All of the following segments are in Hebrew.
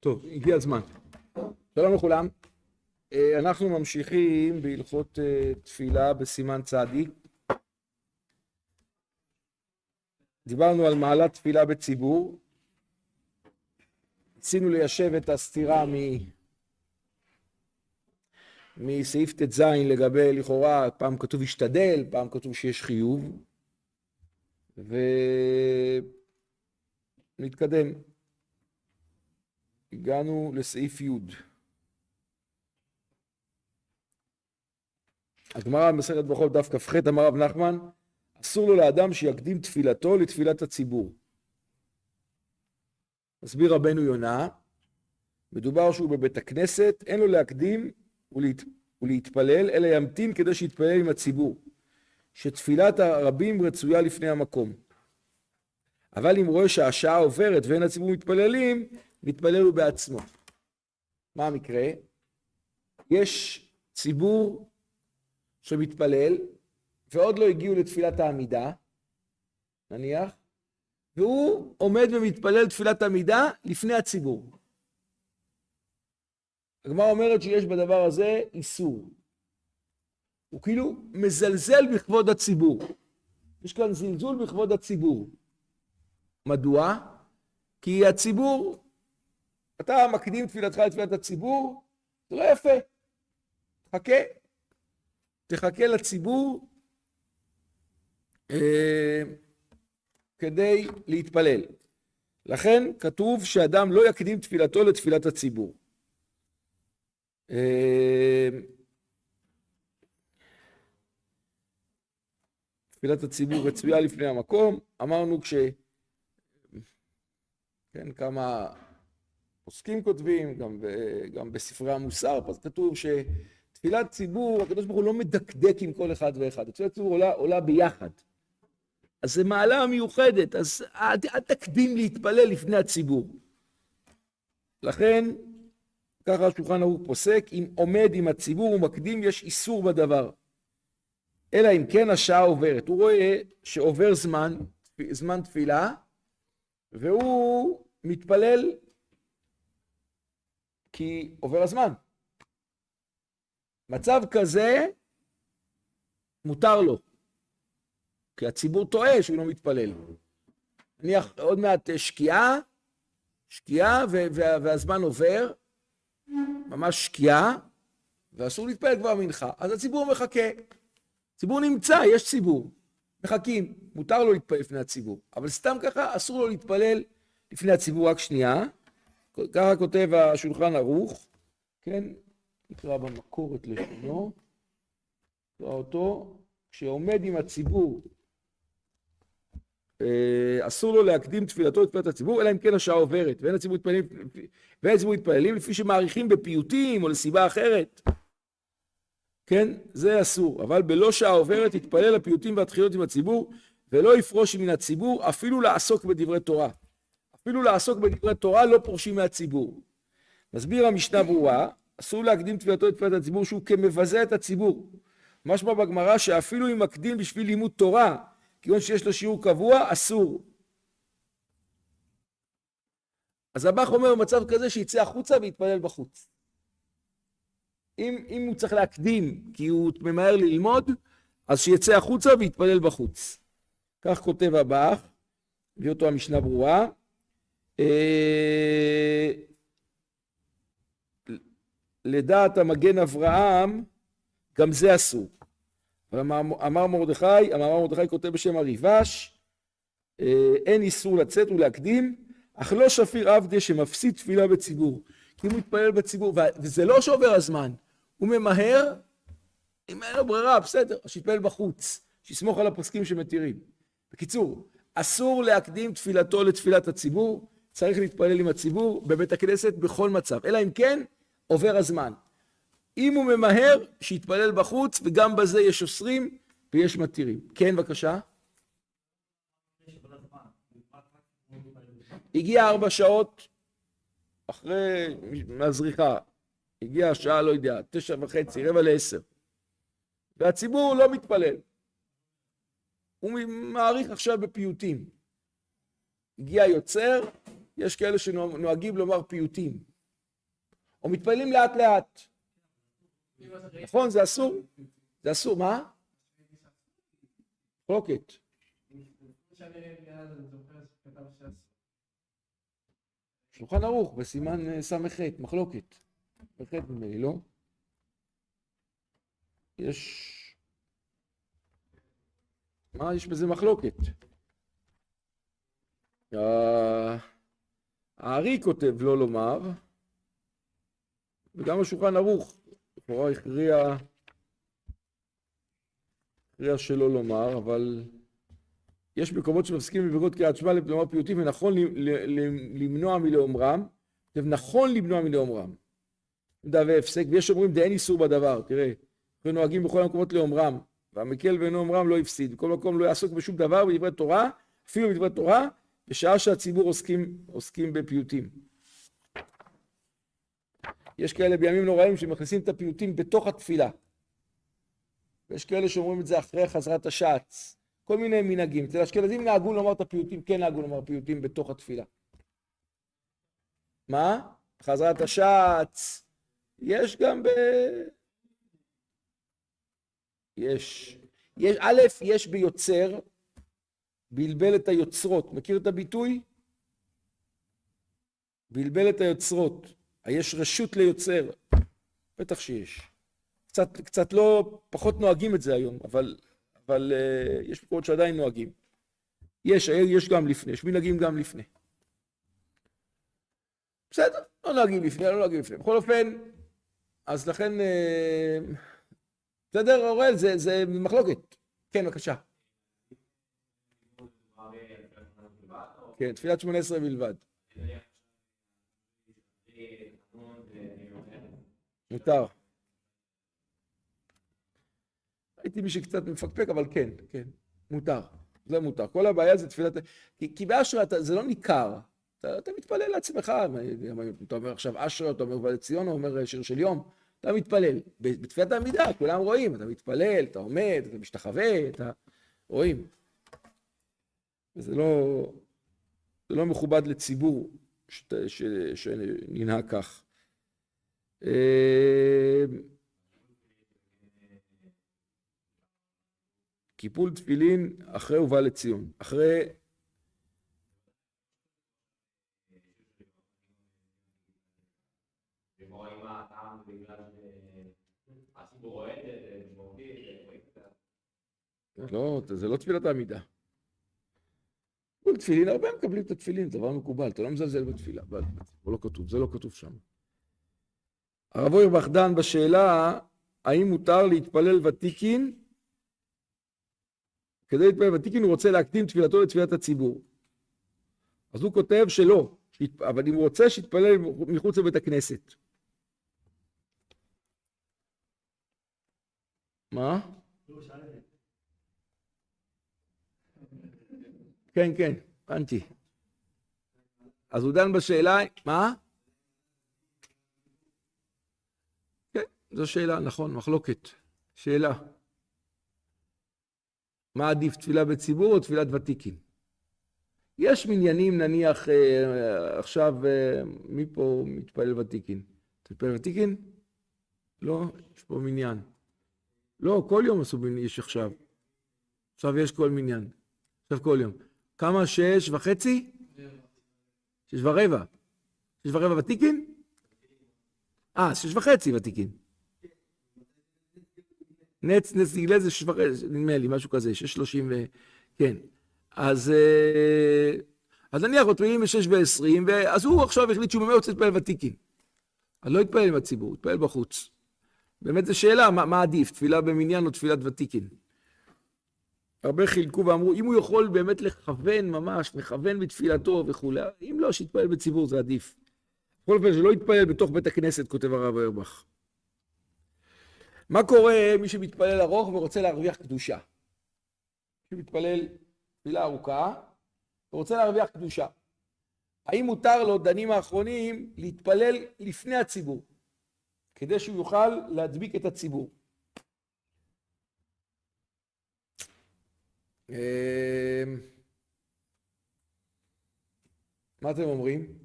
טוב, הגיע הזמן. שלום לכולם. אה, אנחנו ממשיכים בהלכות אה, תפילה בסימן צדיק. דיברנו על מעלת תפילה בציבור. ניסינו ליישב את הסתירה מ... מסעיף ט"ז לגבי לכאורה, פעם כתוב השתדל, פעם כתוב שיש חיוב. ונתקדם. הגענו לסעיף י'. הגמרא במסכת ברכות דף כ"ח אמר רב נחמן אסור לו לאדם שיקדים תפילתו לתפילת הציבור. מסביר רבנו יונה מדובר שהוא בבית הכנסת אין לו להקדים ולהת... ולהתפלל אלא ימתין כדי שיתפלל עם הציבור שתפילת הרבים רצויה לפני המקום אבל אם רואה שהשעה עוברת ואין הציבור מתפללים מתפלל הוא בעצמו. מה המקרה? יש ציבור שמתפלל ועוד לא הגיעו לתפילת העמידה, נניח, והוא עומד ומתפלל תפילת עמידה לפני הציבור. הגמרא אומרת שיש בדבר הזה איסור. הוא כאילו מזלזל בכבוד הציבור. יש כאן זלזול בכבוד הציבור. מדוע? כי הציבור אתה מקדים תפילתך לתפילת הציבור, זה לא יפה. חכה. תחכה לציבור אה, כדי להתפלל. לכן כתוב שאדם לא יקדים תפילתו לתפילת הציבור. אה, תפילת הציבור רצויה לפני המקום, אמרנו כש... כן, כמה פוסקים כותבים, גם, גם בספרי המוסר, אז כתוב שתפילת ציבור, הקדוש ברוך הוא לא מדקדק עם כל אחד ואחד, תפילת ציבור עולה, עולה ביחד. אז זו מעלה מיוחדת, אז אל, אל תקדים להתפלל לפני הציבור. לכן, ככה השולחן ערוך פוסק, אם עומד עם הציבור ומקדים, יש איסור בדבר. אלא אם כן השעה עוברת. הוא רואה שעובר זמן, זמן תפילה, והוא מתפלל כי עובר הזמן. מצב כזה, מותר לו. כי הציבור טועה שהוא לא מתפלל. נניח עוד מעט שקיעה, שקיעה והזמן עובר, ממש שקיעה, ואסור להתפלל כבר מנחה. אז הציבור מחכה. הציבור נמצא, יש ציבור. מחכים. מותר לו להתפלל לפני הציבור. אבל סתם ככה אסור לו להתפלל לפני הציבור רק שנייה. ככה כותב השולחן ערוך, כן, נקרא במקור את לשונו, נקרא אותו, כשעומד עם הציבור, אה, אסור לו להקדים תפילתו לתפילת הציבור, אלא אם כן השעה עוברת, ואין הציבור מתפללים, ואין הציבור מתפללים לפי שמעריכים בפיוטים או לסיבה אחרת. כן, זה אסור, אבל בלא שעה עוברת יתפלל הפיוטים והתחילות עם הציבור, ולא יפרוש מן הציבור אפילו לעסוק בדברי תורה. אפילו לעסוק בדברי תורה לא פורשים מהציבור. מסביר המשנה ברורה, אסור להקדים תפילתו לתפילת הציבור שהוא כמבזה את הציבור. משמע בגמרא שאפילו אם מקדים בשביל לימוד תורה, כיוון שיש לו שיעור קבוע, אסור. אז הבח אומר במצב כזה שיצא החוצה ויתפלל בחוץ. אם, אם הוא צריך להקדים כי הוא ממהר ללמוד, אז שיצא החוצה ויתפלל בחוץ. כך כותב הבח, הביא אותו המשנה ברורה. אה, לדעת המגן אברהם, גם זה אסור. אמר מרדכי, אמר מרדכי כותב בשם הריבש, אה, אין איסור לצאת ולהקדים, אך לא שפיר עבדי שמפסיד תפילה בציבור. כי הוא מתפלל בציבור, וזה לא שעובר הזמן, הוא ממהר, אם אין לו ברירה, בסדר, שיתפלל בחוץ, שיסמוך על הפוסקים שמתירים. בקיצור, אסור להקדים תפילתו לתפילת הציבור, צריך להתפלל עם הציבור בבית הכנסת בכל מצב, אלא אם כן עובר הזמן. אם הוא ממהר, שיתפלל בחוץ, וגם בזה יש אוסרים ויש מתירים. כן, בבקשה. הגיע ארבע שעות אחרי הזריחה, הגיעה השעה, לא יודע, תשע וחצי, רבע לעשר, והציבור לא מתפלל. הוא מעריך עכשיו בפיוטים. הגיע יוצר, יש כאלה שנוהגים לומר פיוטים, או מתפללים לאט לאט. נכון, זה אסור? זה אסור, מה? מחלוקת. שולחן ערוך בסימן ס"ח, מחלוקת. ס"ח נדמה לי, לא? יש... מה יש בזה מחלוקת? הארי כותב לא לומר, וגם השולחן ערוך, לכאורה הכריע, הכריע שלא לומר, אבל יש מקומות שמפסיקים בברכות קריאת שמע לומר פיוטים ונכון למנוע מלאומרם, נכון למנוע מלאומרם. עמדה והפסק, ויש אומרים דאין איסור בדבר, תראה, אנחנו נוהגים בכל המקומות לאומרם, והמקל ואינו אומרם לא הפסיד, בכל מקום לא יעסוק בשום דבר בדברי תורה, אפילו בדברי תורה, בשעה שהציבור עוסקים, עוסקים בפיוטים. יש כאלה בימים נוראים שמכניסים את הפיוטים בתוך התפילה. ויש כאלה שאומרים את זה אחרי חזרת השעץ. כל מיני מנהגים. אצל אשכנזים נהגו לומר את הפיוטים, כן נהגו לומר פיוטים בתוך התפילה. מה? חזרת השעץ. יש גם ב... יש. יש, א', יש ביוצר, בלבל את היוצרות. מכיר את הביטוי? בלבל את היוצרות. יש רשות ליוצר. בטח שיש. קצת, קצת לא, פחות נוהגים את זה היום, אבל, אבל uh, יש מקומות שעדיין נוהגים. יש, יש גם לפני, יש מנהגים גם לפני. בסדר, לא נוהגים לפני, לא נוהגים לפני. בכל אופן, אז לכן, uh, בסדר, אוראל, זה, זה מחלוקת. כן, בבקשה. כן, תפילת שמונה עשרה בלבד. מותר. הייתי מי שקצת מפקפק, אבל כן, כן, מותר. זה מותר. כל הבעיה זה תפילת... כי, כי באשרה זה לא ניכר. אתה, אתה מתפלל לעצמך. אתה אומר עכשיו אשרה, אתה אומר ובא לציון, הוא אומר שיר של יום. אתה מתפלל. בתפילת העמידה כולם רואים, אתה מתפלל, אתה עומד, אתה משתחווה, אתה... רואים. וזה לא... זה לא מכובד לציבור שננהג כך. אה, קיפול תפילין אחרי ובא לציון. אחרי... לא, זה לא תפילת העמידה. תפילין, הרבה מקבלים את התפילין, דבר מקובל, אתה לא מזלזל בתפילה, זה לא כתוב, זה לא כתוב שם. הרב אוירבך דן בשאלה האם מותר להתפלל ותיקין כדי להתפלל ותיקין הוא רוצה להקדים תפילתו לתפילת הציבור. אז הוא כותב שלא, אבל אם הוא רוצה שיתפלל מחוץ לבית הכנסת. מה? כן, כן, הבנתי. אז הוא דן בשאלה, מה? זו שאלה, נכון, מחלוקת. שאלה. מה עדיף, תפילה בציבור או תפילת ותיקין? יש מניינים, נניח, אה, עכשיו, אה, מי פה מתפלל ותיקין? מתפלל ותיקין? לא, יש פה מניין. לא, כל יום עשו מניין, יש עכשיו. עכשיו יש כל מניין. עכשיו כל יום. כמה? שש וחצי? שש ורבע. שש ורבע ותיקין? אה, שש וחצי ותיקין. נץ, נץ נגלה זה שש וחצי, נדמה לי, משהו כזה, שש שלושים ו... כן. אז, אה, אז נניח מתפללים בשש ועשרים, אז הוא עכשיו החליט שהוא באמת רוצה להתפלל ותיקין. אז לא יתפלל עם הציבור, יתפלל בחוץ. באמת זו שאלה, מה, מה עדיף, תפילה במניין או תפילת ותיקין? הרבה חילקו ואמרו, אם הוא יכול באמת לכוון ממש, מכוון בתפילתו וכולי, אם לא, שיתפלל בציבור זה עדיף. בכל אופן, שלא יתפלל בתוך בית הכנסת, כותב הרב איירבך. מה קורה מי שמתפלל ארוך ורוצה להרוויח קדושה? מי שמתפלל תפילה ארוכה ורוצה להרוויח קדושה. האם מותר לו, דנים האחרונים, להתפלל לפני הציבור, כדי שהוא יוכל להדביק את הציבור? מה אתם אומרים?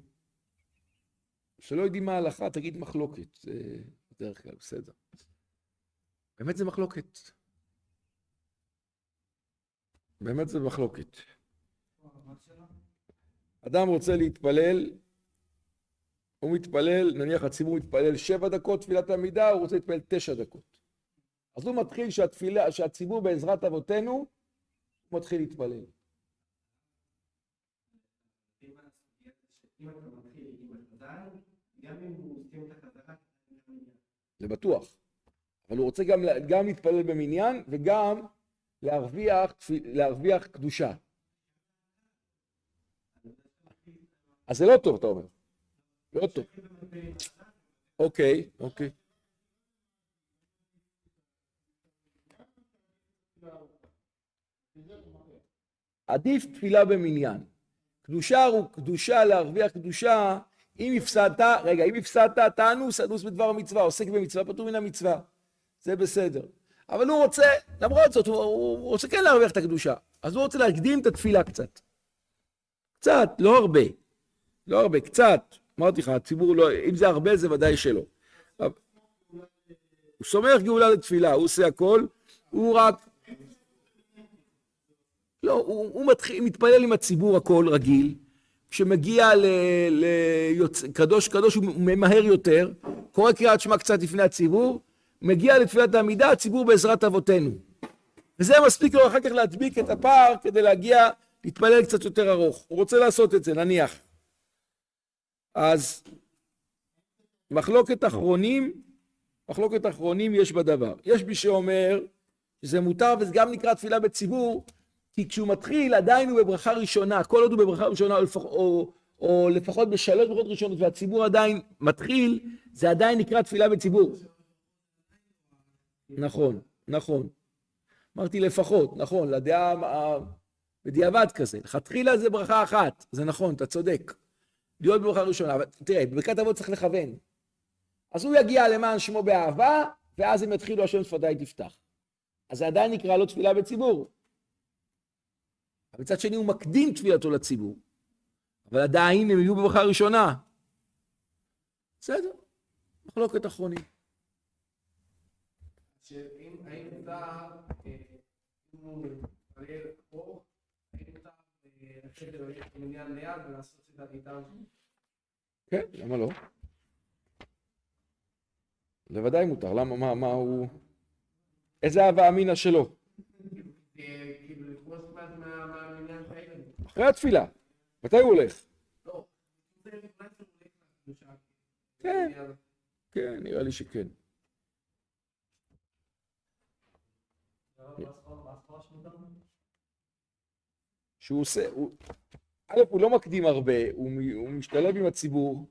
שלא יודעים מה ההלכה, תגיד מחלוקת. זה בדרך כלל בסדר. באמת זה מחלוקת. באמת זה מחלוקת. אדם רוצה להתפלל, הוא מתפלל, נניח הציבור מתפלל שבע דקות תפילת עמידה, הוא רוצה להתפלל תשע דקות. אז הוא מתחיל שהתפילה, שהציבור בעזרת אבותינו, הוא מתחיל להתפלל. זה בטוח. אבל הוא רוצה גם, גם להתפלל במניין וגם להרוויח, להרוויח קדושה. אז זה לא טוב, אתה אומר. לא טוב. אוקיי, אוקיי. עדיף תפילה במניין. קדושה הוא קדושה להרוויח קדושה, אם הפסדת, רגע, אם הפסדת, תאנוס, אנוס בדבר המצווה, עוסק במצווה, פטור מן המצווה. זה בסדר. אבל הוא רוצה, למרות זאת, הוא, הוא רוצה כן להרוויח את הקדושה. אז הוא רוצה להקדים את התפילה קצת. קצת, לא הרבה. לא הרבה, קצת. אמרתי לך, הציבור לא, אם זה הרבה זה ודאי שלא. הוא סומך גאולה לתפילה, הוא עושה הכל, הוא רק... לא, הוא, הוא מתחיל, מתפלל עם הציבור הכל רגיל, כשמגיע לקדוש קדוש הוא ממהר יותר, קורא קריאת שמע קצת לפני הציבור, מגיע לתפילת העמידה, הציבור בעזרת אבותינו. וזה מספיק לו אחר כך להדביק את הפער כדי להגיע, להתפלל קצת יותר ארוך. הוא רוצה לעשות את זה, נניח. אז מחלוקת אחרונים, מחלוקת אחרונים יש בדבר. יש מי שאומר שזה מותר וזה גם נקרא תפילה בציבור, כי כשהוא מתחיל עדיין הוא בברכה ראשונה, כל עוד הוא בברכה ראשונה או, לפח, או, או לפחות בשלוש ברכות ראשונות והציבור עדיין מתחיל, זה עדיין נקרא תפילה בציבור. נכון, נכון. אמרתי לפחות, נכון, לדעה בדיעבד כזה. לכתחילה זה ברכה אחת, זה נכון, אתה צודק. להיות בברכה ראשונה, אבל תראה, בברכת אבות צריך לכוון. אז הוא יגיע למען שמו באהבה, ואז הם יתחילו השם שפתיי תפתח. אז זה עדיין נקרא לו תפילה בציבור. אבל מצד שני הוא מקדים תפילתו לציבור. אבל עדיין הם יהיו בברכה ראשונה. בסדר, מחלוקת אחרונים. שאם האם מותר, אה, אם הוא מתפלל פה, האם מותר לשבת במניין ליד ולעשות את המיטה כן, למה לא? בוודאי מותר, למה, מה, מה הוא... איזה הווה אמינא שלו? אחרי התפילה. מתי הוא הולך? כן, כן, נראה לי שכן. שהוא עושה, הוא, א', הוא לא מקדים הרבה, הוא, הוא משתלב עם הציבור,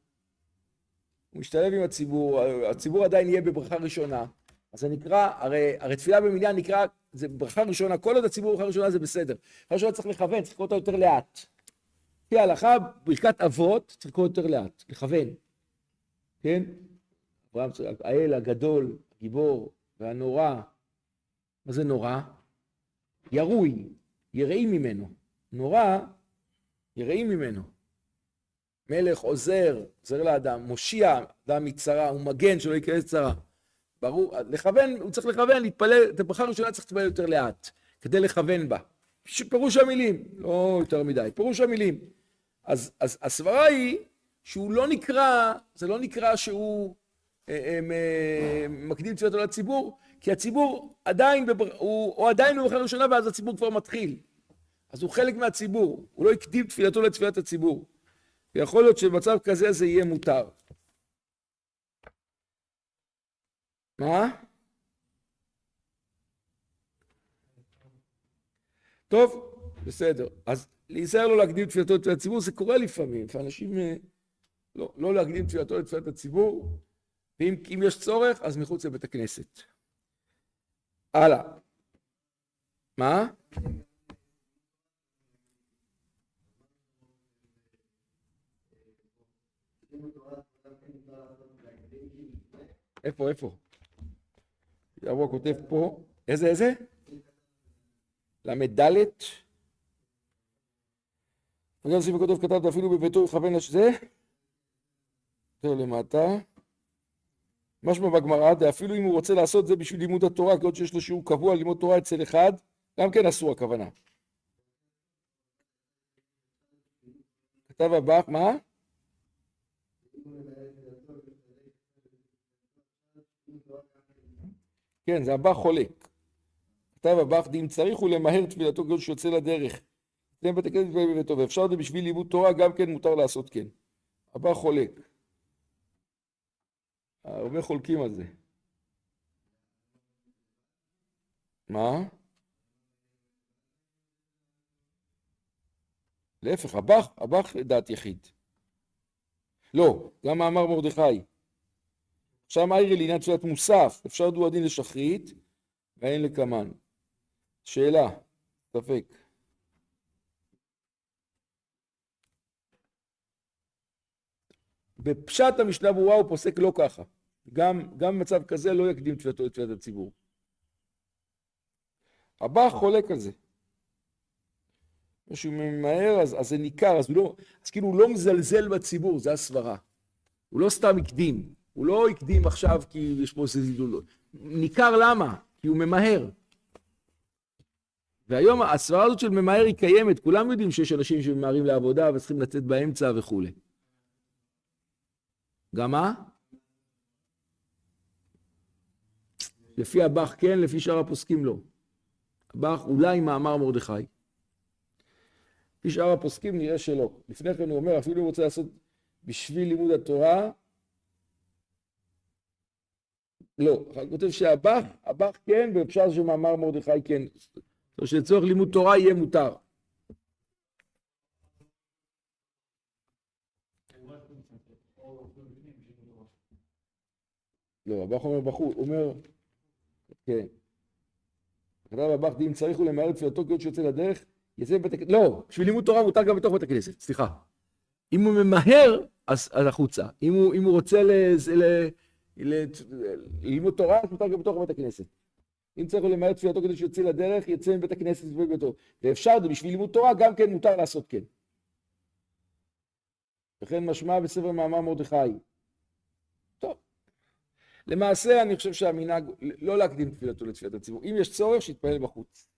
הוא משתלב עם הציבור, הציבור עדיין יהיה בברכה ראשונה, אז זה נקרא, הרי, הרי תפילה במניין נקרא, זה ברכה ראשונה, כל עוד הציבור ברכה ראשונה זה בסדר. ברכה ראשונה צריך לכוון, צריך לקרוא אותה יותר לאט. לפי ההלכה, ברכת אבות צריך לקרוא יותר לאט, לכוון. כן? אברהם, האל הגדול, הגיבור והנורא, מה זה נורא? ירוי, יראי ממנו. נורא, יראי ממנו. מלך עוזר, עוזר לאדם, מושיע אדם מצרה, הוא מגן שלא ייכנס צרה. ברור, לכוון, הוא צריך לכוון, להתפלל, את הברכה הראשונה צריך להתפלל יותר לאט, כדי לכוון בה. פירוש המילים, לא יותר מדי, פירוש המילים. אז, אז הסברה היא שהוא לא נקרא, זה לא נקרא שהוא אה, אה, אה, מקדים תפילתו לציבור, כי הציבור עדיין, בבר... הוא, הוא עדיין בברכה ראשונה ואז הציבור כבר מתחיל. אז הוא חלק מהציבור, הוא לא הקדים תפילתו לתפילת הציבור. ויכול להיות שבמצב כזה זה יהיה מותר. מה? טוב, בסדר. אז להיזהר לא להקדים תפילתו לתפילת הציבור, זה קורה לפעמים, ואנשים אה, לא, לא להקדים תפילתו לתפילת הציבור, ואם יש צורך, אז מחוץ לבית הכנסת. הלאה. מה? איפה, איפה? יבוא כותב פה, איזה, איזה? ל"ד? וגם סביב הכותב כתב אפילו בביתו יכוון לזה, יותר למטה. משמע בגמרא, ואפילו אם הוא רוצה לעשות זה בשביל לימוד התורה, כאות שיש לו שיעור קבוע ללמוד תורה אצל אחד, גם כן אסור הכוונה. כתב הבא, מה? כן, זה הבא חולק. כתב הבא, אם צריך הוא למהר תפילתו כאות שיוצא לדרך. זה בית הכנסת בביתו, ואפשר זה בשביל לימוד תורה, גם כן מותר לעשות כן. הבא חולק. הרבה חולקים על זה. מה? להפך, הבח, הבח דעת יחיד. לא, גם מאמר מרדכי. עכשיו מה יראה לעניין תפילת מוסף? אפשר דו הדין לשחרית ואין לקמן. שאלה, ספק. בפשט המשנה ברורה הוא פוסק לא ככה. גם, גם במצב כזה לא יקדים תפילתו לתפילת הציבור. הבא חולק על זה. כשהוא ממהר אז, אז זה ניכר, אז, לא, אז כאילו הוא לא מזלזל בציבור, זה הסברה. הוא לא סתם הקדים, הוא לא הקדים עכשיו כי יש פה איזה זלזול. ניכר למה? כי הוא ממהר. והיום הסברה הזאת של ממהר היא קיימת, כולם יודעים שיש אנשים שממהרים לעבודה וצריכים לצאת באמצע וכולי. גם מה? לפי הבח כן, לפי שאר הפוסקים לא. הבח אולי מאמר מרדכי. לפי שאר הפוסקים נראה שלא. לפני כן הוא אומר, אפילו הוא רוצה לעשות בשביל לימוד התורה, לא. הוא כותב שהבח, הבח כן, ואפשר שמאמר מרדכי כן. אומרת שלצורך לימוד תורה יהיה מותר. לא, הבח אומר הוא אומר, כן. כתב הבח, אם צריך הוא למהר תפילתו כאות שיוצא לדרך, יצא בבית הכנסת, לא, בשביל לימוד תורה מותר גם בתוך בית הכנסת, סליחה. אם הוא ממהר, אז, החוצה. אם הוא, רוצה ל, ללמוד תורה, אז מותר גם בתוך בית הכנסת. אם צריך למהר תפילתו כדי שיוצא לדרך, יצא מבית הכנסת ובביתו. ואפשר, בשביל לימוד תורה, גם כן מותר לעשות כן. וכן משמע בספר מאמר מרדכי. טוב. למעשה אני חושב שהמנהג, לא להקדים תפילתו לתפילת הציבור. אם יש צורך, שיתפלל בחוץ.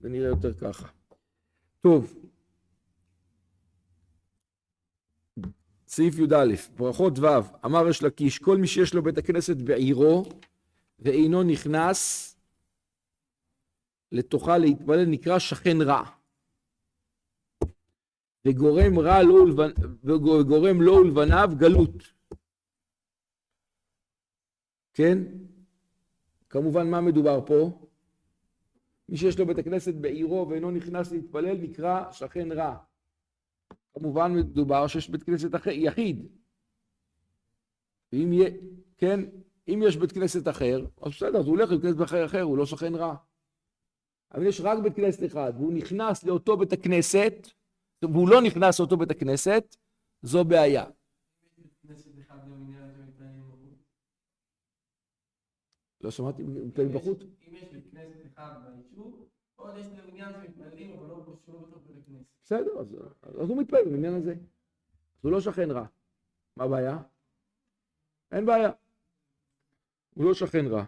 זה נראה יותר ככה. טוב. סעיף י"א, ברכות ו', אמר יש לקיש, כל מי שיש לו בית הכנסת בעירו ואינו נכנס לתוכה להתפלל נקרא שכן רע. וגורם רע לו ולבנ... וגורם לו ולבניו גלות. כן? כמובן מה מדובר פה? מי שיש לו בית הכנסת בעירו ואינו נכנס להתפלל נקרא שכן רע. כמובן מדובר שיש בית כנסת אחר, יחיד. ואם יהיה, כן, אם יש בית כנסת אחר, אז בסדר, אז הוא הולך לבית כנסת אחר, אחר, הוא לא שכן רע. אבל יש רק בית כנסת אחד, והוא נכנס לאותו בית הכנסת, והוא לא נכנס לאותו בית הכנסת, זו בעיה. לא שמעתי, מתפלל בחוץ? אם יש בית כנסת אחד ביישוב, עוד יש להם עניין שמתפללים, אבל לא קשור בתוך בית הכנסת. בסדר, אז, הוא מתפלל בעניין הזה. הוא לא שכן רע. מה הבעיה? אין בעיה. הוא לא שכן רע.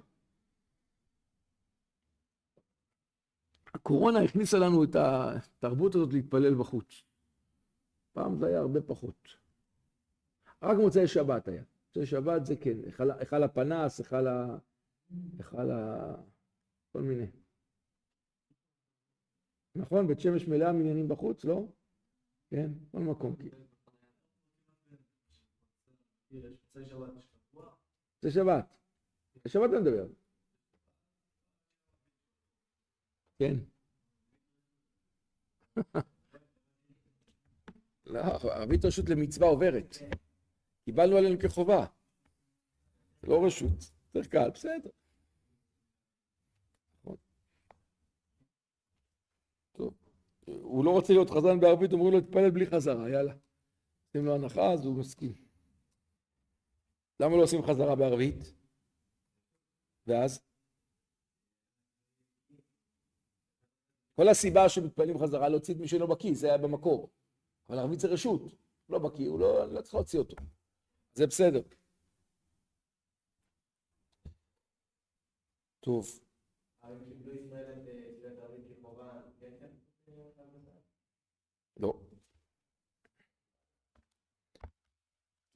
הקורונה הכניסה לנו את התרבות הזאת להתפלל בחוץ. פעם זה היה הרבה פחות. רק מוצאי שבת היה. מוצאי שבת זה כן, היכל הפנס. היכל ה... כל מיני. נכון? בית שמש מלאה מניינים בחוץ, לא? כן, כל מקום. זה שבת. זה שבת אני מדבר. כן. לא, ערבית רשות למצווה עוברת. קיבלנו עלינו כחובה. לא רשות. יותר קל, בסדר. הוא לא רוצה להיות חזן בערבית, אומרים לו, תתפלל בלי חזרה, יאללה. עושים לו הנחה, אז הוא מסכים. למה לא עושים חזרה בערבית? ואז? כל הסיבה שמתפללים חזרה להוציא את מי שלא בקיא, זה היה במקור. אבל ערבית זה רשות, לא בקיא, הוא לא, לא צריך להוציא אותו. זה בסדר. טוב. לא.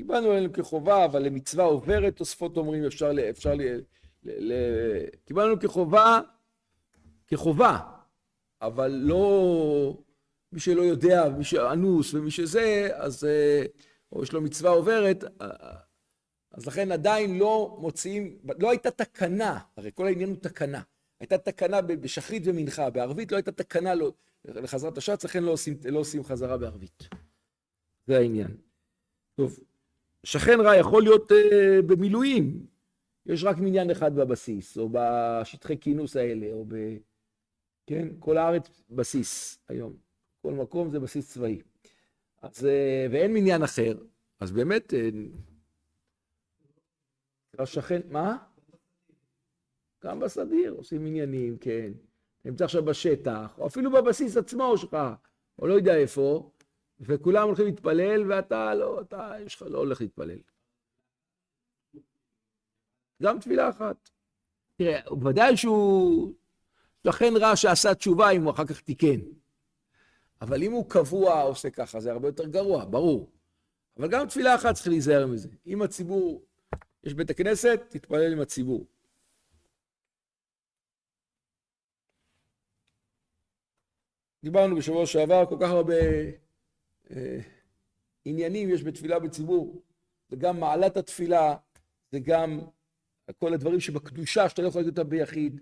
קיבלנו עלינו כחובה, אבל למצווה עוברת, תוספות אומרים, אפשר ל... אפשר ל... ל... ל... קיבלנו כחובה, כחובה, אבל לא... מי שלא יודע, מי שאנוס ומי שזה, אז... או יש לו מצווה עוברת, אז לכן עדיין לא מוציאים, לא הייתה תקנה, הרי כל העניין הוא תקנה. הייתה תקנה בשחרית ומנחה, בערבית לא הייתה תקנה לא, לחזרת השץ, לכן לא עושים, לא עושים חזרה בערבית. זה העניין. טוב, שכן רע יכול להיות uh, במילואים, יש רק מניין אחד בבסיס, או בשטחי כינוס האלה, או ב... כן, כל הארץ בסיס היום. כל מקום זה בסיס צבאי. אז, אה, ואין מניין אחר, אז באמת, אה, השכן, מה? גם בסדיר עושים עניינים, כן. נמצא עכשיו בשטח, או אפילו בבסיס עצמו שלך, או לא יודע איפה, וכולם הולכים להתפלל, ואתה לא, אתה, יש לך, לא הולך להתפלל. גם תפילה אחת. תראה, ודאי שהוא לכן רע שעשה תשובה אם הוא אחר כך תיקן. אבל אם הוא קבוע עושה ככה, זה הרבה יותר גרוע, ברור. אבל גם תפילה אחת צריך להיזהר מזה. אם הציבור, יש בית הכנסת, תתפלל עם הציבור. דיברנו בשבוע שעבר, כל כך הרבה עניינים יש בתפילה בציבור. זה גם מעלת התפילה, זה גם כל הדברים שבקדושה, שאתה לא יכול להגיד אותם ביחיד,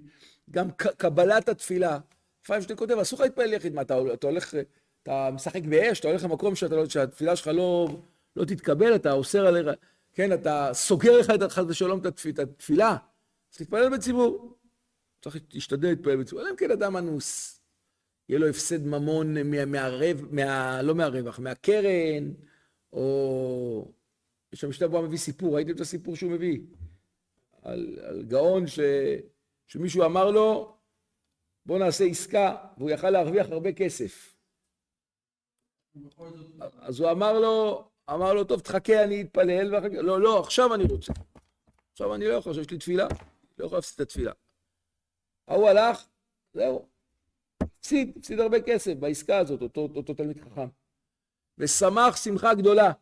גם קבלת התפילה. לפעמים שאתה כותב, אסור לך להתפלל יחיד, מה, אתה, אתה הולך, אתה משחק באש, אתה הולך למקום שאתה, לא, שהתפילה שלך לא, לא תתקבל, אתה אוסר עליך, כן, אתה סוגר לך את חס ושלום את התפילה, אז תתפלל בציבור. צריך להשתדל להתפלל בציבור, אלא אם כן אדם אנוס, יהיה לו הפסד ממון מהרב, מה, לא מהרווח, מהקרן, או... יש שם בו מביא סיפור, ראיתם את הסיפור שהוא מביא? על, על גאון ש, שמישהו אמר לו, בוא נעשה עסקה, והוא יכל להרוויח הרבה כסף. אז הוא אמר לו, אמר לו, טוב, תחכה, אני אתפלל, ואחר כך, לא, לא, עכשיו אני רוצה. עכשיו אני לא יכול, יש לי תפילה, לא יכול להפסיד את התפילה. ההוא הלך, זהו. הפסיד, הפסיד הרבה כסף בעסקה הזאת, אותו, אותו תלמיד חכם. ושמח שמחה גדולה,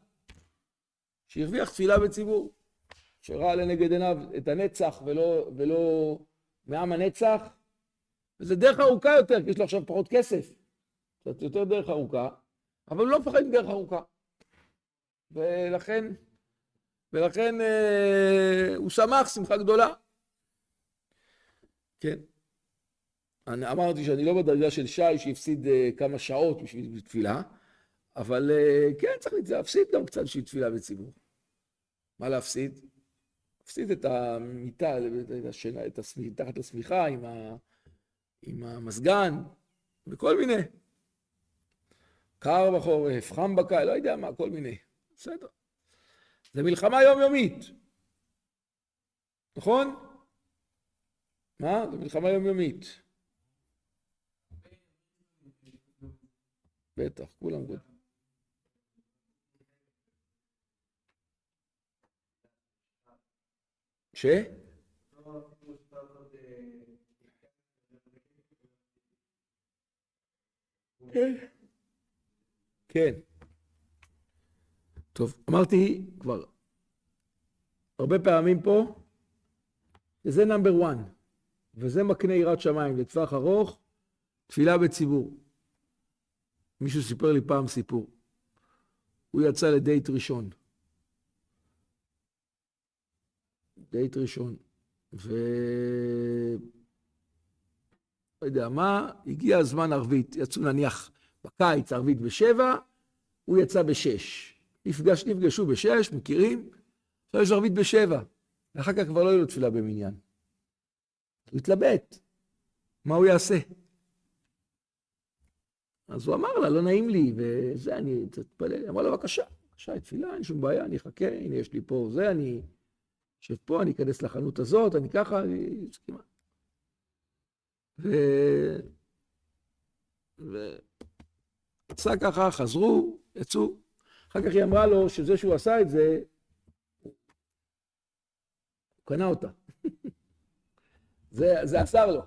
שהרוויח תפילה בציבור, שראה לנגד עיניו את הנצח ולא, ולא מעם הנצח, וזה דרך ארוכה יותר, כי יש לו עכשיו פחות כסף. קצת יותר דרך ארוכה, אבל הוא לא מפחד מדרך ארוכה. ולכן, ולכן אה, הוא שמח שמחה גדולה. כן. אני אמרתי שאני לא בדרגה של שי שהפסיד אה, כמה שעות בשביל תפילה, אבל אה, כן, צריך להפסיד גם קצת בשביל תפילה בציבור. מה להפסיד? להפסיד את המיטה, את השינה, את השמיכה, תחת השמיכה עם, ה, עם המזגן, וכל מיני. קר בחורף, חם בקיץ, לא יודע מה, כל מיני. בסדר. זה מלחמה יומיומית. נכון? מה? זה מלחמה יומיומית. בטח, כולם יודעים. ש? כן. כן. טוב, אמרתי כבר הרבה פעמים פה, שזה נאמבר 1, וזה מקנה יראת שמיים לטווח ארוך, תפילה בציבור. מישהו סיפר לי פעם סיפור. הוא יצא לדייט ראשון. דייט ראשון. ו... לא יודע מה, הגיע הזמן ערבית, יצאו נניח בקיץ ערבית בשבע, הוא יצא בשש. נפגש, נפגשו בשש, מכירים? עכשיו יש ערבית בשבע, ואחר כך כבר לא יהיו לו תפילה במניין. הוא התלבט, מה הוא יעשה? אז הוא אמר לה, לא נעים לי, וזה, אני תתפלל. אמר לה, בבקשה, בבקשה, תפילה, אין שום בעיה, אני אחכה, הנה, יש לי פה זה, אני אשב פה, אני אכנס לחנות הזאת, אני ככה, אני... ו... ועשה ככה, חזרו, יצאו. אחר כך היא אמרה לו שזה שהוא עשה את זה, הוא קנה אותה. זה, זה עשר לו.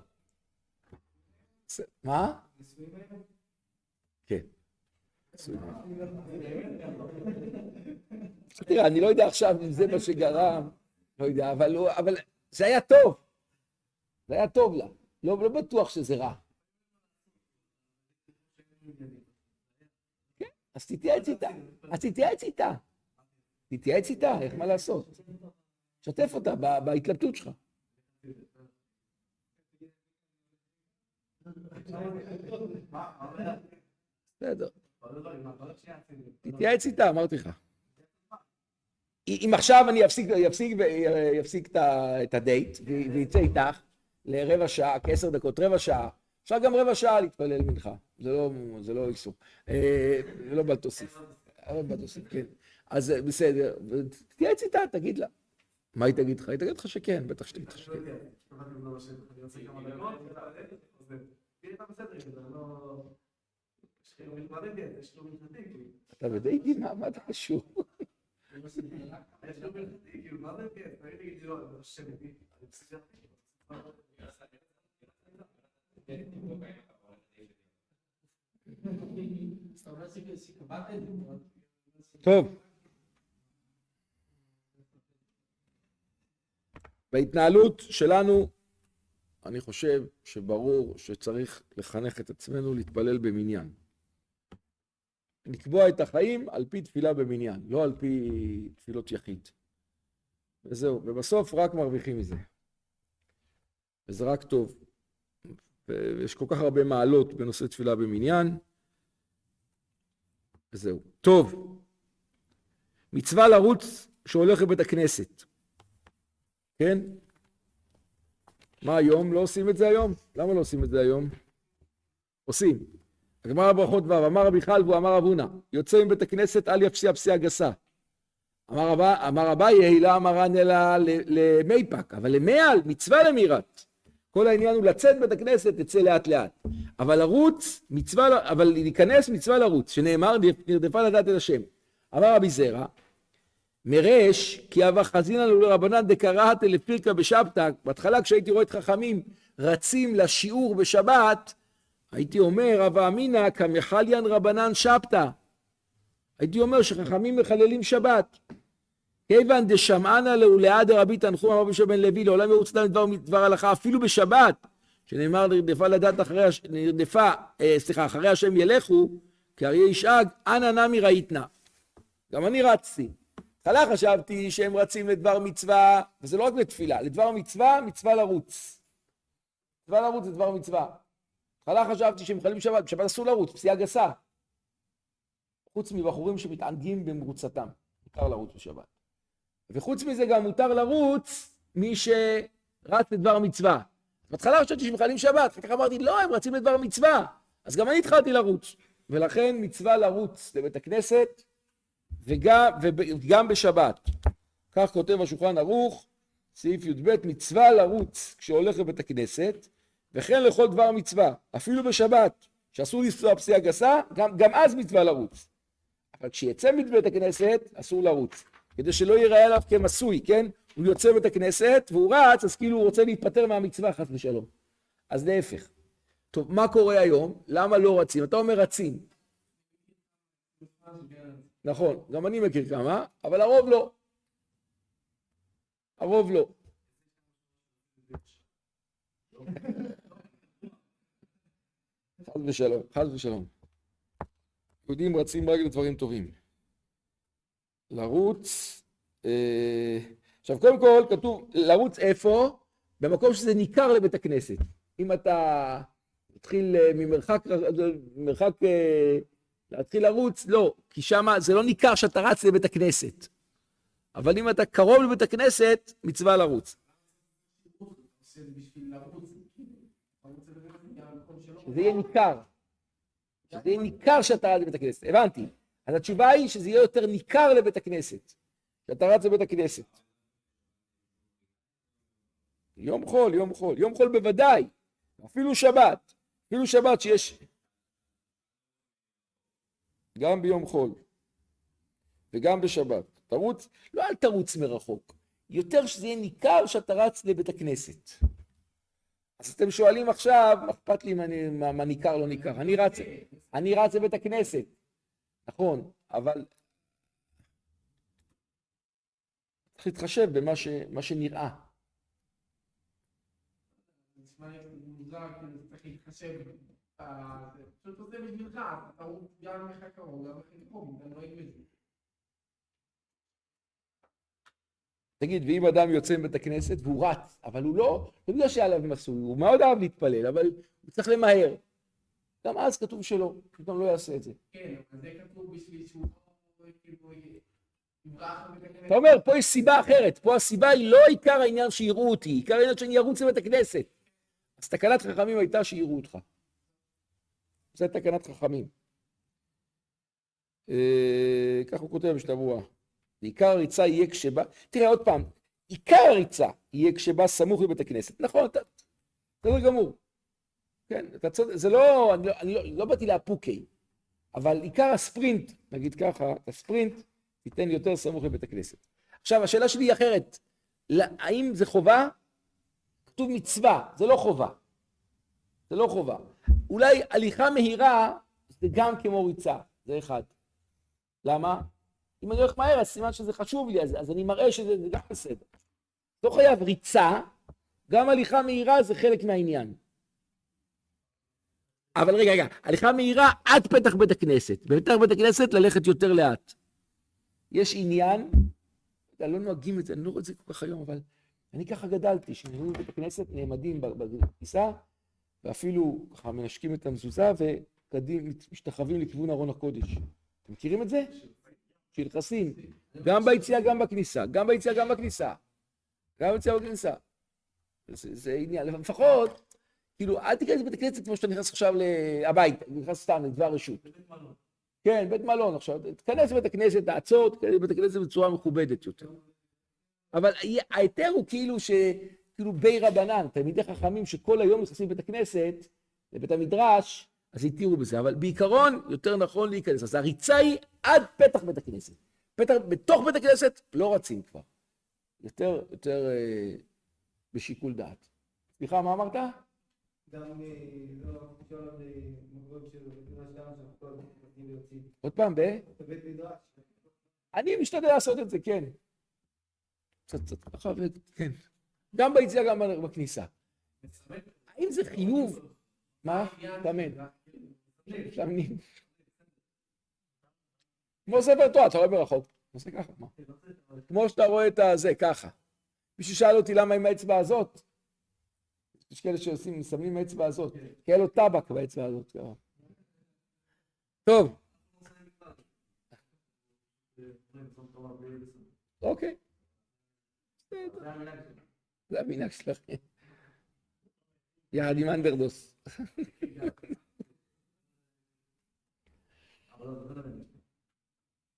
מה? תראה, אני לא יודע עכשיו אם זה מה שגרם, לא יודע, אבל, הוא, אבל זה היה טוב. זה היה טוב לה. לא, לא בטוח שזה רע. כן, אז תתייעץ איתה. אז תתייעץ איתה. תתייעץ איתה, איך מה לעשות. שתף אותה בהתלבטות שלך. בסדר. תתייעץ איתה, אמרתי לך. אם עכשיו אני אפסיק את הדייט ויצא איתך לרבע שעה, כעשר דקות, רבע שעה, אפשר גם רבע שעה להתפלל מנחה, זה לא, זה לא איסור, אה, זה לא לא בל תוסיף, כן, אז בסדר, תתייעץ איתה, תגיד לה. מה היא תגיד לך? היא תגיד לך שכן, בטח שתגיד לך שכן. אתה בדייטים? מה אתה קשור? טוב. בהתנהלות שלנו, אני חושב שברור שצריך לחנך את עצמנו להתפלל במניין. לקבוע את החיים על פי תפילה במניין, לא על פי תפילות יחיד. וזהו, ובסוף רק מרוויחים מזה. וזה רק טוב. ויש כל כך הרבה מעלות בנושא תפילה במניין. וזהו. טוב, מצווה לרוץ שהולך לבית הכנסת. כן? מה היום? לא עושים את זה היום? למה לא עושים את זה היום? עושים. הגמרא ברכות ו', אמר רבי חלבו, אמר אבונה, יוצא מבית הכנסת אל יפסיע פסיעה גסה. אמר אביי, לא אמרן אלא למייפק, אבל למעל, מצווה למירת. כל העניין הוא לצאת בית הכנסת, תצא לאט לאט. אבל לרוץ, מצווה, אבל להיכנס מצווה לרוץ, שנאמר, נרדפה לדעת את השם. אמר רבי זרע, מרש, כי אבא חזינא לו לרבנן דקראת לפירקא בשבתא, בהתחלה כשהייתי רואה את חכמים רצים לשיעור בשבת, הייתי אומר, אבא אמינא כמחליין רבנן שבתא. הייתי אומר שחכמים מחללים שבת. כיוון דשמענא לאולאה דרבי תנחום אמר בשם בן לוי לעולם ירוץ דם דבר, דבר הלכה אפילו בשבת שנאמר נרדפה לדעת אחרי נרדפה אה, סליחה אחרי השם ילכו כי אריה ישאג אנא נמי ראיתנה גם אני רצתי בהתחלה חשבתי שהם רצים לדבר מצווה וזה לא רק לתפילה לדבר מצווה מצווה לרוץ מצווה לרוץ זה דבר מצווה בהתחלה חשבתי שהם חיילים שבת בשבת אסור לרוץ פסיעה גסה חוץ מבחורים שמתענגים במרוצתם מותר לרוץ בשבת וחוץ מזה גם מותר לרוץ מי שרץ לדבר מצווה. בהתחלה חשבתי שהם חיילים שבת, אחר כך אמרתי, לא, הם רצים לדבר מצווה. אז גם אני התחלתי לרוץ. ולכן מצווה לרוץ לבית הכנסת, וגם, וגם בשבת. כך כותב השולחן ערוך, סעיף י"ב, מצווה לרוץ כשהולך לבית הכנסת, וכן לכל דבר מצווה, אפילו בשבת, שאסור לנסוע פסיעה גסה, גם, גם אז מצווה לרוץ. אבל כשיצא מבית הכנסת, אסור לרוץ. כדי שלא ייראה עליו כמסוי, כן? הוא יוצא בית הכנסת והוא רץ, אז כאילו הוא רוצה להיפטר מהמצווה חס ושלום. אז להפך. טוב, מה קורה היום? למה לא רצים? אתה אומר רצים. נכון, גם אני מכיר כמה, אבל הרוב לא. הרוב לא. חס ושלום, חס ושלום. יהודים רצים רק לדברים טובים. לרוץ, אה, עכשיו קודם כל כתוב לרוץ איפה? במקום שזה ניכר לבית הכנסת. אם אתה מתחיל אה, ממרחק, מרחק, אה, להתחיל לרוץ, לא, כי שם זה לא ניכר שאתה רץ לבית הכנסת. אבל אם אתה קרוב לבית הכנסת, מצווה לרוץ. שזה יהיה ניכר. שזה יהיה ניכר שאתה רץ לבית הכנסת. הבנתי. אז התשובה היא שזה יהיה יותר ניכר לבית הכנסת, שאתה רץ לבית הכנסת. יום חול, יום חול, יום חול בוודאי, אפילו שבת, אפילו שבת שיש... גם ביום חול וגם בשבת. תרוץ, לא אל תרוץ מרחוק, יותר שזה יהיה ניכר שאתה רץ לבית הכנסת. אז אתם שואלים עכשיו, מה אכפת לי מה, ניכר לא ניכר? אני רץ, אני רץ לבית הכנסת, נכון, אבל צריך להתחשב במה ש, שנראה. פשוט עושה בשבילך, אתה גם לך קרוב, גם לך קרוב, גם לא ילמד. תגיד, ואם אדם יוצא מבית הכנסת והוא רץ, אבל הוא לא, לא בגלל שהיה עליו מסוי, הוא מאוד אהב להתפלל, אבל הוא צריך למהר. גם אז כתוב שלא, הוא גם לא יעשה את זה. כן, אבל זה כתוב בשביל שהוא לא, כאילו. אתה אומר, פה יש סיבה אחרת, פה הסיבה היא לא עיקר העניין שיראו אותי, עיקר העניין שאני ארוץ לבית הכנסת. אז תקנת חכמים הייתה שיראו אותך. זה תקנת חכמים. אה, כך הוא כותב בשבוע. ועיקר הריצה יהיה כשבא, תראה עוד פעם, עיקר הריצה יהיה כשבא סמוך לבית הכנסת. נכון, אתה, בסדר גמור. כן, אתה צודק, זה לא, אני לא, אני לא, לא באתי לאפוקי, אבל עיקר הספרינט, נגיד ככה, הספרינט, תיתן לי יותר סמוך לבית הכנסת. עכשיו, השאלה שלי היא אחרת. האם זה חובה? כתוב מצווה, זה לא חובה. זה לא חובה. אולי הליכה מהירה זה גם כמו ריצה, זה אחד. למה? אם אני הולך מהר, אז סימן שזה חשוב לי, אז, אז אני מראה שזה גם בסדר. לא חייב ריצה, גם הליכה מהירה זה חלק מהעניין. אבל רגע, רגע, הליכה מהירה עד פתח בית הכנסת. בפתח בית הכנסת ללכת יותר לאט. יש עניין, לא נוהגים את זה, אני לא רואה את זה כל כך היום, אבל אני ככה גדלתי, כשנהנים בבית הכנסת, נעמדים בכניסה, ואפילו ככה מנשקים את המזוזה, ומשתחווים לכיוון ארון הקודש. אתם מכירים את זה? שנכנסים גם ביציאה, גם בכניסה, גם ביציאה, גם בכניסה. גם ביציאה בכניסה. זה, זה עניין, לפחות, כאילו, אל תיכנס לבית הכנסת כמו שאתה נכנס עכשיו הביתה, נכנס סתם לדבר רשות. כן, בית מלון עכשיו. תיכנס לבית הכנסת, תעצור, תיכנס לבית הכנסת בצורה מכובדת יותר. אבל ההיתר הוא כאילו ש... כאילו בי רבנן, תלמידי חכמים שכל היום נכנסים לבית הכנסת, לבית המדרש, אז התירו בזה, אבל בעיקרון יותר נכון להיכנס. אז הריצה היא עד פתח בית הכנסת. פתח, בתוך בית הכנסת לא רצים כבר. יותר, יותר אה, בשיקול דעת. סליחה, מה אמרת? גם לא עוד פעם, ב? אני משתדל לעשות את זה, כן. קצת, קצת ככה, כן. גם ביציאה, גם בכניסה. האם זה חיוב? מה? תאמן. מתאמנים. כמו ספר תורה, אתה רואה ברחוק. עושה ככה, מה? כמו שאתה רואה את הזה, ככה. מישהו שאל אותי למה עם האצבע הזאת? יש כאלה שעושים, מסמנים האצבע הזאת. כי היה לו טבק באצבע הזאת. טוב. אוקיי. זה המנהג שלכם. יחד עם אנדרדוס.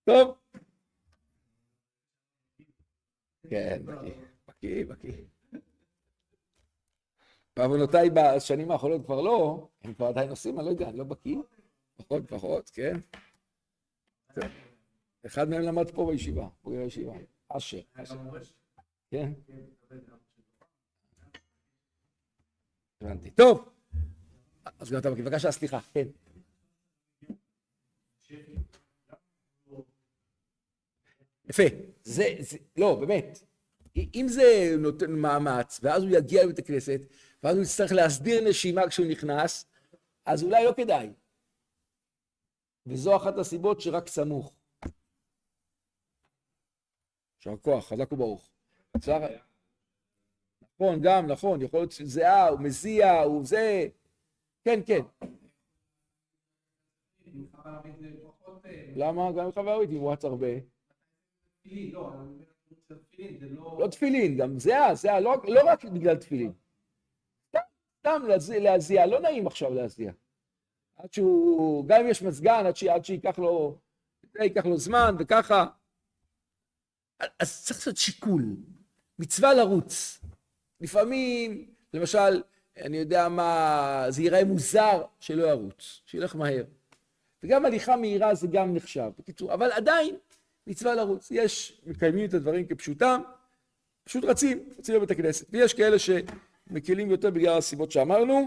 טוב. כן, בקיא, בקיא. בעוונותיי בשנים האחרונות כבר לא, הם כבר עדיין עושים, אני לא יודע, אני לא בקיא. פחות, פחות, כן. אחד מהם למד פה בישיבה, בוגר הישיבה, אשר. כן. הבנתי. טוב. אז גם אתה בבקשה, סליחה, כן. יפה, זה, זה, לא, באמת. אם זה נותן מאמץ, ואז הוא יגיע לבית הכנסת, ואז הוא יצטרך להסדיר נשימה כשהוא נכנס, אז אולי לא כדאי. וזו אחת הסיבות שרק סמוך. יישר כוח, חזק וברוך. נכון, גם, נכון, יכול להיות שזיעה, הוא מזיע, הוא זה, כן, כן. למה? גם חבר ערבית, אם הוא רץ הרבה. לא תפילין, גם זיעה, זיעה, לא רק בגלל תפילין. סתם להזיע, לא נעים עכשיו להזיע. עד שהוא, גם אם יש מזגן, עד שייקח לו, ייקח לו זמן וככה. אז צריך לעשות שיקול. מצווה לרוץ. לפעמים, למשל, אני יודע מה, זה ייראה מוזר שלא ירוץ, שילך מהר. וגם הליכה מהירה זה גם נחשב. בקיצור, אבל עדיין מצווה לרוץ. יש, מקיימים את הדברים כפשוטם, פשוט רצים, רצים לבית הכנסת. ויש כאלה שמקלים יותר בגלל הסיבות שאמרנו,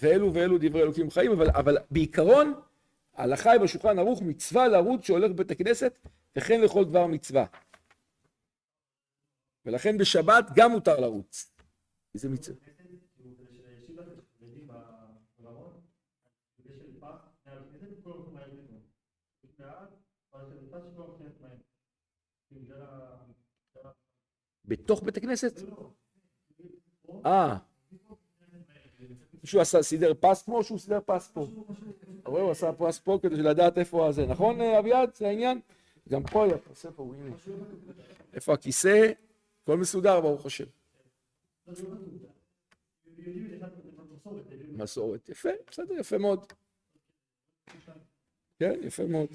ואלו ואלו דברי אלוקים חיים, אבל, אבל בעיקרון, ההלכה היא בשולחן ערוך מצווה לרוץ שהולך בבית הכנסת, וכן לכל דבר מצווה. ולכן בשבת גם מותר לרוץ. איזה מצווה. בתוך בית הכנסת? אה. מישהו עשה, סידר פס פה או שהוא סידר פס פה? רואה, הוא עשה פס פה כדי לדעת איפה הזה. נכון, אביעד? זה העניין? גם פה היה פס, איפה הוא? הנה. איפה הכיסא? הכל מסודר, ברוך השם. מסורת, יפה, בסדר, יפה מאוד. כן, יפה מאוד.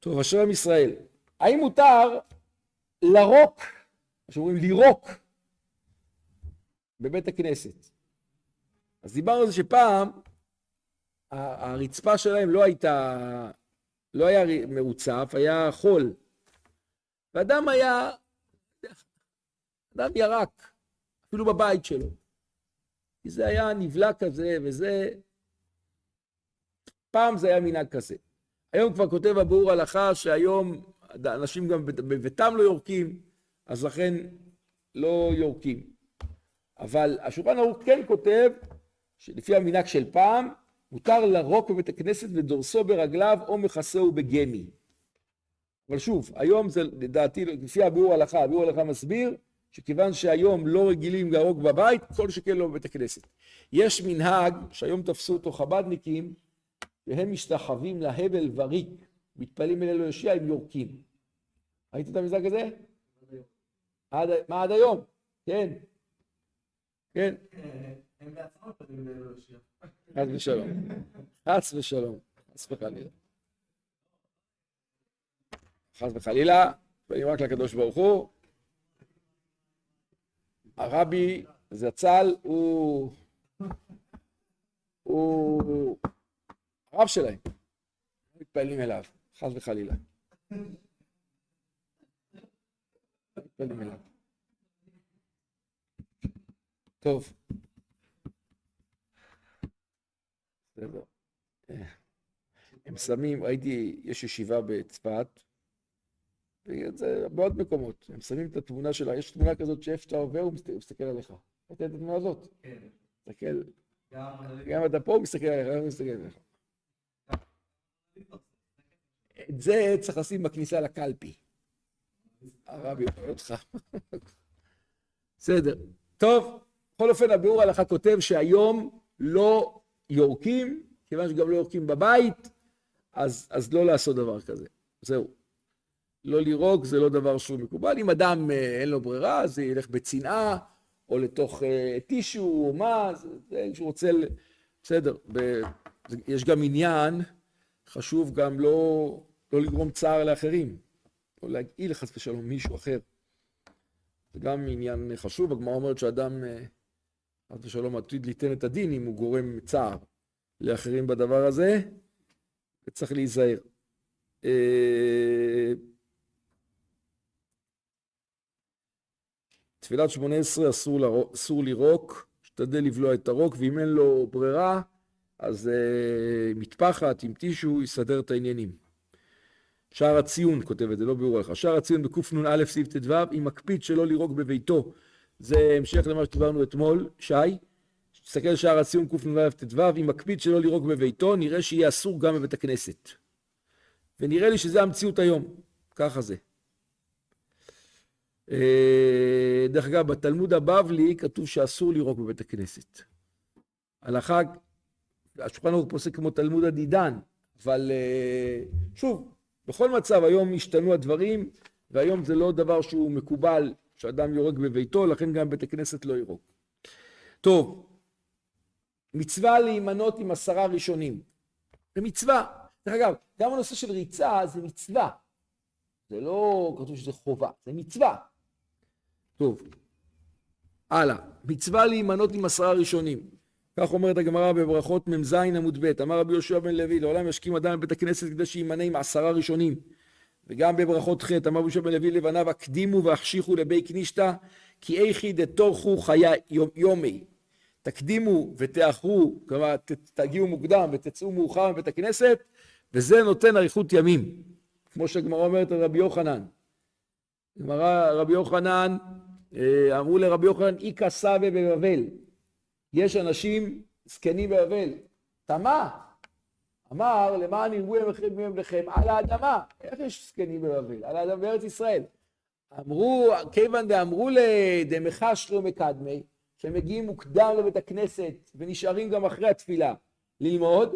טוב, אשר עם ישראל. האם מותר לרוק, מה שאומרים לירוק, בבית הכנסת? אז דיברנו על זה שפעם הרצפה שלהם לא הייתה, לא היה מרוצף, היה חול. ואדם היה, אדם ירק, אפילו בבית שלו. כי זה היה נבלע כזה, וזה... פעם זה היה מנהג כזה. היום כבר כותב הביאור הלכה שהיום אנשים גם בביתם לא יורקים, אז לכן לא יורקים. אבל השולחן ערוך כן כותב שלפי המנהג של פעם, מותר לרוק בבית הכנסת ודורסו ברגליו או מכסהו בגמי. אבל שוב, היום זה לדעתי, לפי הביאור הלכה, הביאור הלכה מסביר שכיוון שהיום לא רגילים להרוג בבית, כל שכן לא בבית הכנסת. יש מנהג שהיום תפסו אותו חב"דניקים, והם משתחווים להבל וריק, מתפללים אל אלוהי יושיע עם יורקים. ראית את המנהג הזה? עד, מה עד היום? כן. כן. הם בעצמם מתפללים לאלוהי יושיע. חס ושלום. חס ושלום. חס וחלילה. חס וחלילה, מתפללים רק לקדוש ברוך הוא. הרבי זצ"ל הוא... הוא... הרב שלהם. מתפללים אליו, חס וחלילה. מתפללים אליו. טוב. הם שמים, ראיתי, יש ישיבה בצפת, זה בעוד מקומות, הם שמים את התמונה שלה, יש תמונה כזאת שאיפה שאתה עובר הוא מסתכל עליך. ראית את התמונה הזאת? כן. מסתכל, גם אתה פה הוא מסתכל עליך, הוא מסתכל עליך. את זה צריך לשים בכניסה לקלפי. הרבי אומר אותך. בסדר. טוב, בכל אופן הביאור ההלכה כותב שהיום לא יורקים, כיוון שגם לא יורקים בבית, אז, אז לא לעשות דבר כזה. זהו. לא לירוק זה לא דבר שהוא מקובל. אם אדם אה, אין לו ברירה, אז ילך בצנעה, או לתוך אה, טישו, או מה, זה שהוא רוצה, בסדר. ב... יש גם עניין, חשוב גם לא, לא לגרום צער לאחרים, או להגעיל חס ושלום מישהו אחר. זה גם עניין חשוב, הגמרא אומרת שאדם אה, חס ושלום עתיד ליתן את הדין אם הוא גורם צער לאחרים בדבר הזה, וצריך להיזהר. תפילת שמונה עשרה אסור, אסור לירוק, משתדל לבלוע את הרוק, ואם אין לו ברירה, אז uh, מטפחת עם טישו יסדר את העניינים. שער הציון כותב את זה, לא ברור לך. שער הציון בקנ"א סעיף ט"ו, אם מקפיד שלא לירוק בביתו. זה המשך למה שדיברנו אתמול, שי. תסתכל שער הציון קנ"א ט"ו, אם מקפיד שלא לירוק בביתו, נראה שיהיה אסור גם בבית הכנסת. ונראה לי שזה המציאות היום, ככה זה. אה, דרך אגב, בתלמוד הבבלי כתוב שאסור לירוק בבית הכנסת. הלכה, השולחן ערוך פוסק כמו תלמוד הדידן, אבל אה, שוב, בכל מצב היום השתנו הדברים, והיום זה לא דבר שהוא מקובל שאדם יורק בביתו, לכן גם בית הכנסת לא ירוק. טוב, מצווה להימנות עם עשרה ראשונים. זה מצווה. דרך אגב, גם הנושא של ריצה זה מצווה. זה לא כתוב שזה חובה, זה מצווה. טוב, הלאה. מצווה להימנות עם עשרה ראשונים. כך אומרת הגמרא בברכות מ"ז עמוד ב', אמר רבי יהושע בן לוי, לעולם ישכים אדם בבית הכנסת כדי שימנה עם עשרה ראשונים. וגם בברכות ח', אמר רבי יהושע בן לוי לבניו, הקדימו והחשיכו לבי כנישתא, כי איכי דתורכו חיה יומי. תקדימו ותאחרו, כלומר תגיעו מוקדם ותצאו מאוחר מבית הכנסת, וזה נותן אריכות ימים, כמו שהגמרא אומרת על רבי יוחנן. גמרא רבי יוחנן, אה, אמרו לרבי יוחנן, איכא סבא בבבל. יש אנשים זקנים בבבל. תמה, אמר, למען יראו ימיכם לכם על האדמה. איך יש זקנים בבבל? על האדמה בארץ ישראל. אמרו, כיוון דאמרו לדמחשרי מקדמי, שהם מגיעים מוקדם לבית הכנסת ונשארים גם אחרי התפילה ללמוד,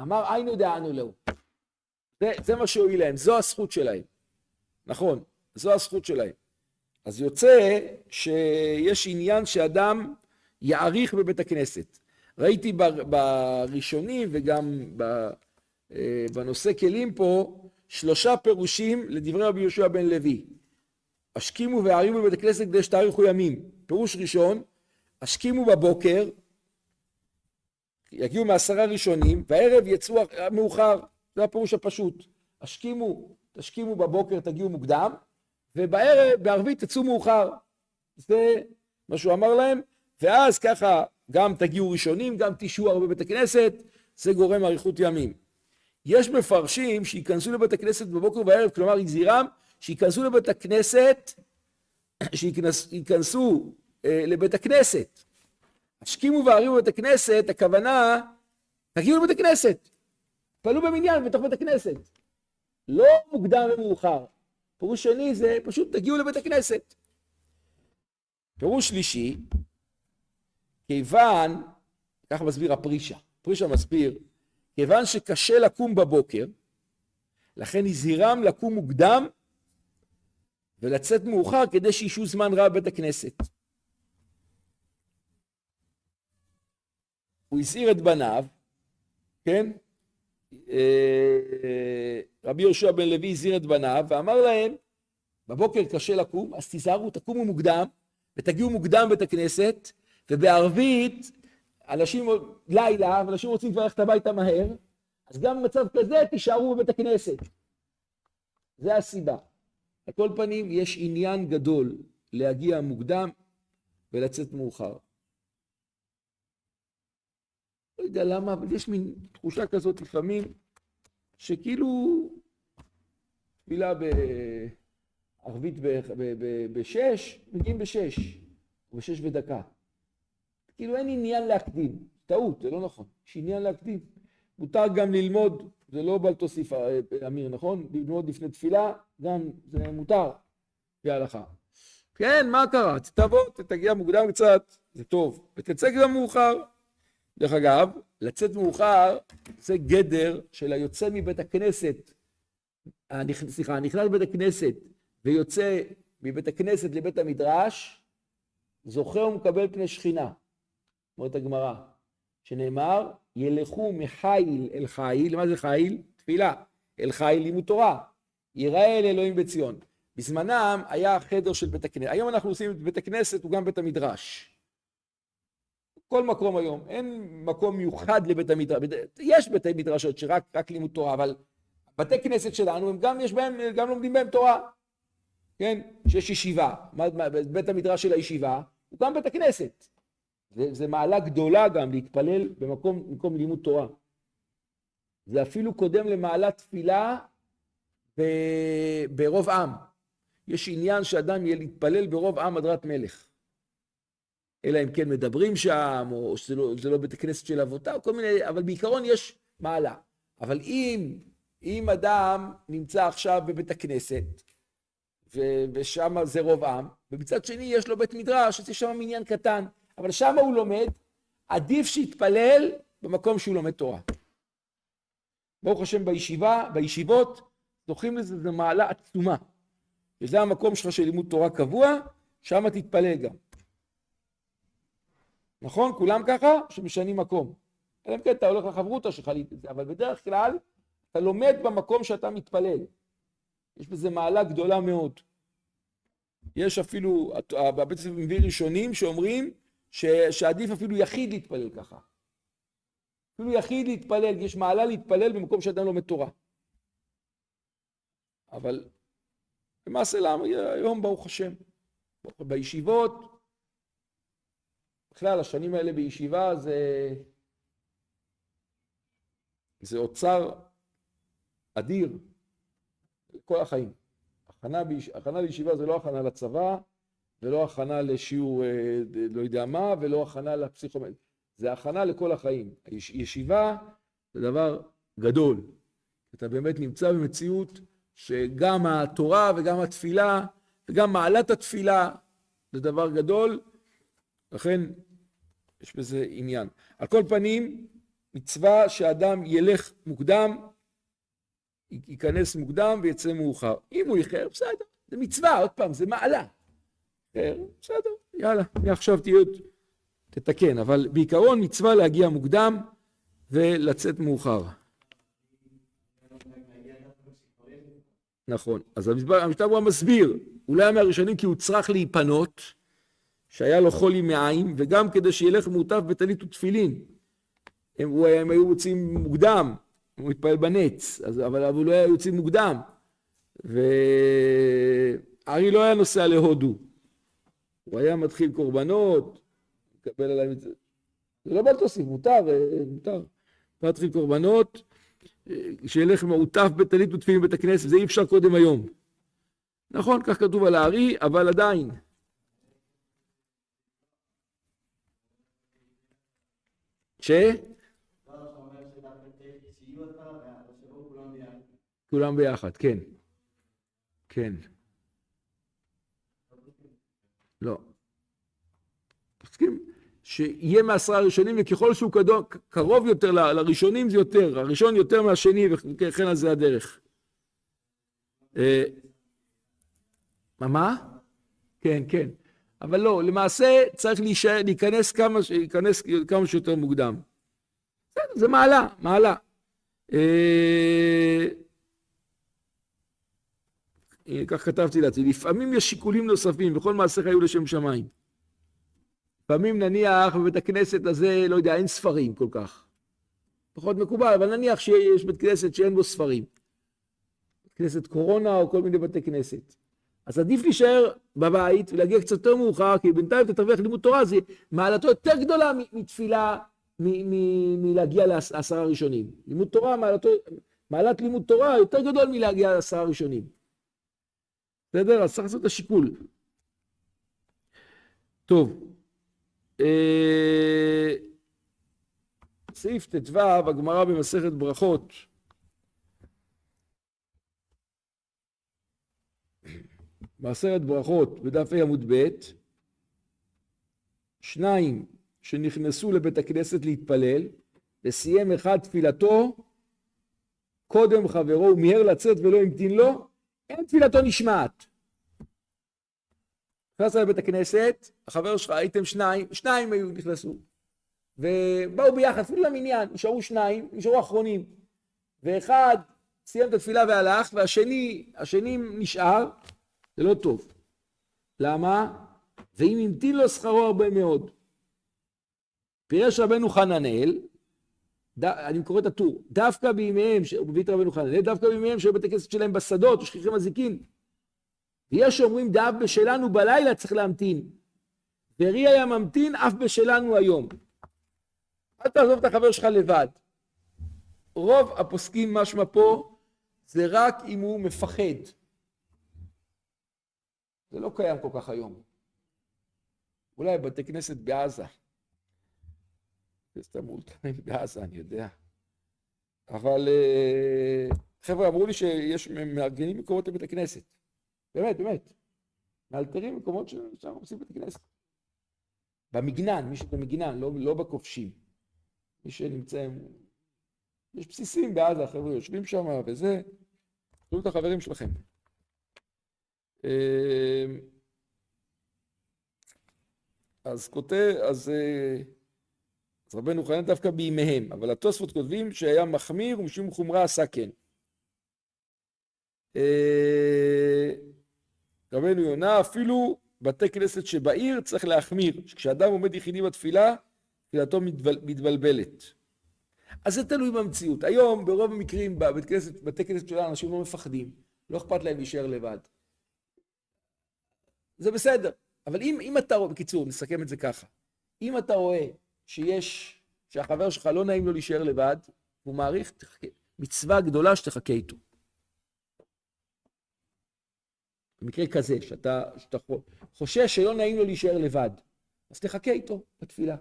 אמר היינו דענו לו. זה, זה מה שהועיל להם, זו הזכות שלהם. נכון, זו הזכות שלהם. אז יוצא שיש עניין שאדם יעריך בבית הכנסת. ראיתי בראשונים וגם אה, בנושא כלים פה שלושה פירושים לדברי רבי יהושע בן לוי. השכימו והערימו בבית הכנסת כדי שתאריכו ימים. פירוש ראשון, השכימו בבוקר, יגיעו מעשרה ראשונים, והערב יצאו מאוחר. זה הפירוש הפשוט. השכימו, תשכימו בבוקר, תגיעו מוקדם, ובערב, בערבית תצאו מאוחר. זה מה שהוא אמר להם, ואז ככה גם תגיעו ראשונים, גם תשעו הרבה בבית הכנסת, זה גורם אריכות ימים. יש מפרשים שייכנסו לבית הכנסת בבוקר ובערב, כלומר יזירם, שייכנסו לבית הכנסת, שייכנסו אה, לבית הכנסת. השכימו והרימו בבית הכנסת, הכוונה, תגיעו לבית הכנסת, תפעלו במניין בתוך בית הכנסת. לא מוקדם ומאוחר. פירוש שני זה פשוט תגיעו לבית הכנסת. פירוש שלישי, כיוון, ככה מסביר הפרישה, פרישה מסביר, כיוון שקשה לקום בבוקר, לכן הזהירם לקום מוקדם ולצאת מאוחר כדי שישהו זמן רב בבית הכנסת. הוא הזהיר את בניו, כן? אה, רבי יהושע בן לוי הזהיר את בניו ואמר להם, בבוקר קשה לקום, אז תיזהרו, תקומו מוקדם ותגיעו מוקדם בית הכנסת, ובערבית, אנשים, לילה, ואנשים רוצים כבר ללכת הביתה מהר, אז גם במצב כזה תישארו בבית הכנסת. זה הסיבה. על כל פנים, יש עניין גדול להגיע מוקדם ולצאת מאוחר. לא יודע למה, אבל יש מין תחושה כזאת לפעמים, שכאילו תפילה בערבית בשש, מגיעים בשש, או בשש ודקה. כאילו אין עניין להקדים, טעות, זה לא נכון, יש עניין להקדים. מותר גם ללמוד, זה לא בל תוסיף אה, אמיר, נכון? ללמוד לפני תפילה, גם זה מותר, לפי. כן, מה קרה? תבוא, תגיע מוקדם קצת, זה טוב, ותצא גם מאוחר. דרך אגב, לצאת מאוחר זה גדר של היוצא מבית הכנסת, סליחה, נכנס לבית הכנסת ויוצא מבית הכנסת לבית המדרש, זוכה ומקבל פני שכינה. אומרת הגמרא, שנאמר, ילכו מחיל אל חיל, מה זה חיל? תפילה. אל חיל לימוד תורה. יראה אל אלוהים בציון. בזמנם היה חדר של בית הכנסת. היום אנחנו עושים את בית הכנסת, הוא גם בית המדרש. כל מקום היום, אין מקום מיוחד לבית המדרש, יש בתי מדרשות שרק לימוד תורה, אבל בתי כנסת שלנו, הם גם יש בהם, גם לומדים בהם תורה, כן? שיש ישיבה, בית המדרש של הישיבה, הוא גם בית הכנסת. זה, זה מעלה גדולה גם להתפלל במקום, במקום לימוד תורה. זה אפילו קודם למעלת תפילה ב, ברוב עם. יש עניין שאדם יהיה להתפלל ברוב עם הדרת מלך. אלא אם כן מדברים שם, או שזה לא, לא בית הכנסת של אבותיו, כל מיני, אבל בעיקרון יש מעלה. אבל אם, אם אדם נמצא עכשיו בבית הכנסת, ושם זה רוב עם, ומצד שני יש לו בית מדרש, אז יש שם מניין קטן. אבל שם הוא לומד, עדיף שיתפלל במקום שהוא לומד תורה. ברוך השם בישיבה, בישיבות, זוכים לזה, זו מעלה עצומה. וזה המקום שלך של לימוד תורה קבוע, שם תתפלל גם. נכון? כולם ככה? שמשנים מקום. אלא אם כן אתה הולך לחברותא שלך, אבל בדרך כלל אתה לומד במקום שאתה מתפלל. יש בזה מעלה גדולה מאוד. יש אפילו, הבית הספר מביא ראשונים שאומרים ש, שעדיף אפילו יחיד להתפלל ככה. אפילו יחיד להתפלל, יש מעלה להתפלל במקום שאדם לומד תורה. אבל למעשה למה היום ברוך השם, בישיבות, בכלל השנים האלה בישיבה זה, זה אוצר אדיר כל החיים. הכנה, ביש... הכנה לישיבה זה לא הכנה לצבא, ולא הכנה לשיעור אה, לא יודע מה, ולא הכנה לפסיכומטרי. זה הכנה לכל החיים. ישיבה זה דבר גדול. אתה באמת נמצא במציאות שגם התורה וגם התפילה וגם מעלת התפילה זה דבר גדול, לכן יש בזה עניין. על כל פנים, מצווה שאדם ילך מוקדם, ייכנס מוקדם ויצא מאוחר. אם הוא איחר, בסדר, זה מצווה, עוד פעם, זה מעלה. בסדר, יאללה, מעכשיו תהיה, תתקן, אבל בעיקרון מצווה להגיע מוקדם ולצאת מאוחר. נכון, אז המשתב הוא המסביר, אולי מהראשונים כי הוא צריך להיפנות, שהיה לו חולי מעיים, וגם כדי שילך מעוטף בטלית ותפילין. הם, הם היו יוצאים מוקדם, הוא התפלל בנץ, אז, אבל הוא לא היה יוצאים מוקדם. וארי לא היה נוסע להודו, הוא היה מתחיל קורבנות, מקבל עליהם את זה. זה לא בא תוסיף, מותר, אה, מותר. להתחיל קורבנות, אה, שילך מעוטף בטלית ותפילין בבית הכנסת, זה אי אפשר קודם היום. נכון, כך כתוב על הארי, אבל עדיין. ש? כולם ביחד, כן. כן. לא. מסכים? שיהיה מעשרה ראשונים, וככל שהוא קרוב יותר לראשונים זה יותר, הראשון יותר מהשני, וכן על זה הדרך. אה, מה? מה? כן, כן. אבל לא, למעשה צריך להישאר, להיכנס כמה, להיכנס כמה שיותר מוקדם. זה מעלה, מעלה. אה, כך כתבתי לעצמי, לפעמים יש שיקולים נוספים, וכל מעשיך היו לשם שמיים. לפעמים נניח בבית הכנסת הזה, לא יודע, אין ספרים כל כך. פחות מקובל, אבל נניח שיש בית כנסת שאין בו ספרים. כנסת קורונה או כל מיני בתי כנסת. אז עדיף להישאר בבית ולהגיע קצת יותר מאוחר, כי בינתיים אתה תרוויח לימוד תורה, זה מעלתו יותר גדולה מתפילה, מלהגיע לעשרה ראשונים. לימוד תורה, מעלתו, מעלת לימוד תורה יותר גדול מלהגיע לעשרה ראשונים. בסדר? אז צריך לעשות את השיקול. טוב. אה, סעיף ט"ו, הגמרא במסכת ברכות. בעשרת ברכות בדף ה עמוד ב', שניים שנכנסו לבית הכנסת להתפלל, וסיים אחד תפילתו, קודם חברו הוא מיהר לצאת ולא המתין לו, אין תפילתו נשמעת. נכנסת לבית הכנסת, החבר שלך, הייתם שניים, שניים היו נכנסו, ובאו ביחד, אפילו למניין, נשארו שניים, נשארו אחרונים, ואחד סיים את התפילה והלך, והשני, השני נשאר, זה לא טוב. למה? ואם המתין לו שכרו הרבה מאוד. פירש רבנו חננאל, ד... אני קורא את הטור, דווקא בימיהם, הוא מביא את רבנו חננאל, דווקא בימיהם שהיו בתי כנסת שלהם בשדות, או שכיחי מזיקין. ויש שאומרים דאף בשלנו בלילה צריך להמתין. ורי היה ממתין אף בשלנו היום. אל תעזוב את החבר שלך לבד. רוב הפוסקים משמע פה זה רק אם הוא מפחד. זה לא קיים כל כך היום. אולי בתי כנסת בעזה. סתם אולטרנים בעזה, אני יודע. אבל אה, חבר'ה אמרו לי שיש מארגנים מקומות לבית הכנסת. באמת, באמת. מאלתרים מקומות ששם עושים בית כנסת. במגנן, מי שבמגנן, לא, לא בכובשים. מי שנמצא... יש בסיסים בעזה, חבר'ה יושבים שם וזה. תראו את החברים שלכם. אמ, אז כותב, אז, אה, אז רבנו חנן דווקא בימיהם, אבל התוספות כותבים שהיה מחמיר ומשום חומרה עשה כן. אה, רבנו יונה אפילו בתי כנסת שבעיר צריך להחמיר, כשאדם עומד יחידי בתפילה, תפילתו מתבל, מתבלבלת. אז זה תלוי במציאות. היום ברוב המקרים בבית כנסת, בתי כנסת שלנו אנשים לא מפחדים, לא אכפת להם להישאר לבד. זה בסדר, אבל אם, אם אתה רואה, בקיצור, נסכם את זה ככה, אם אתה רואה שיש, שהחבר שלך לא נעים לו להישאר לבד, הוא מעריך, תחכה, מצווה גדולה שתחכה איתו. במקרה כזה, שאתה, שאתה חושש שלא נעים לו להישאר לבד, אז תחכה איתו בתפילה.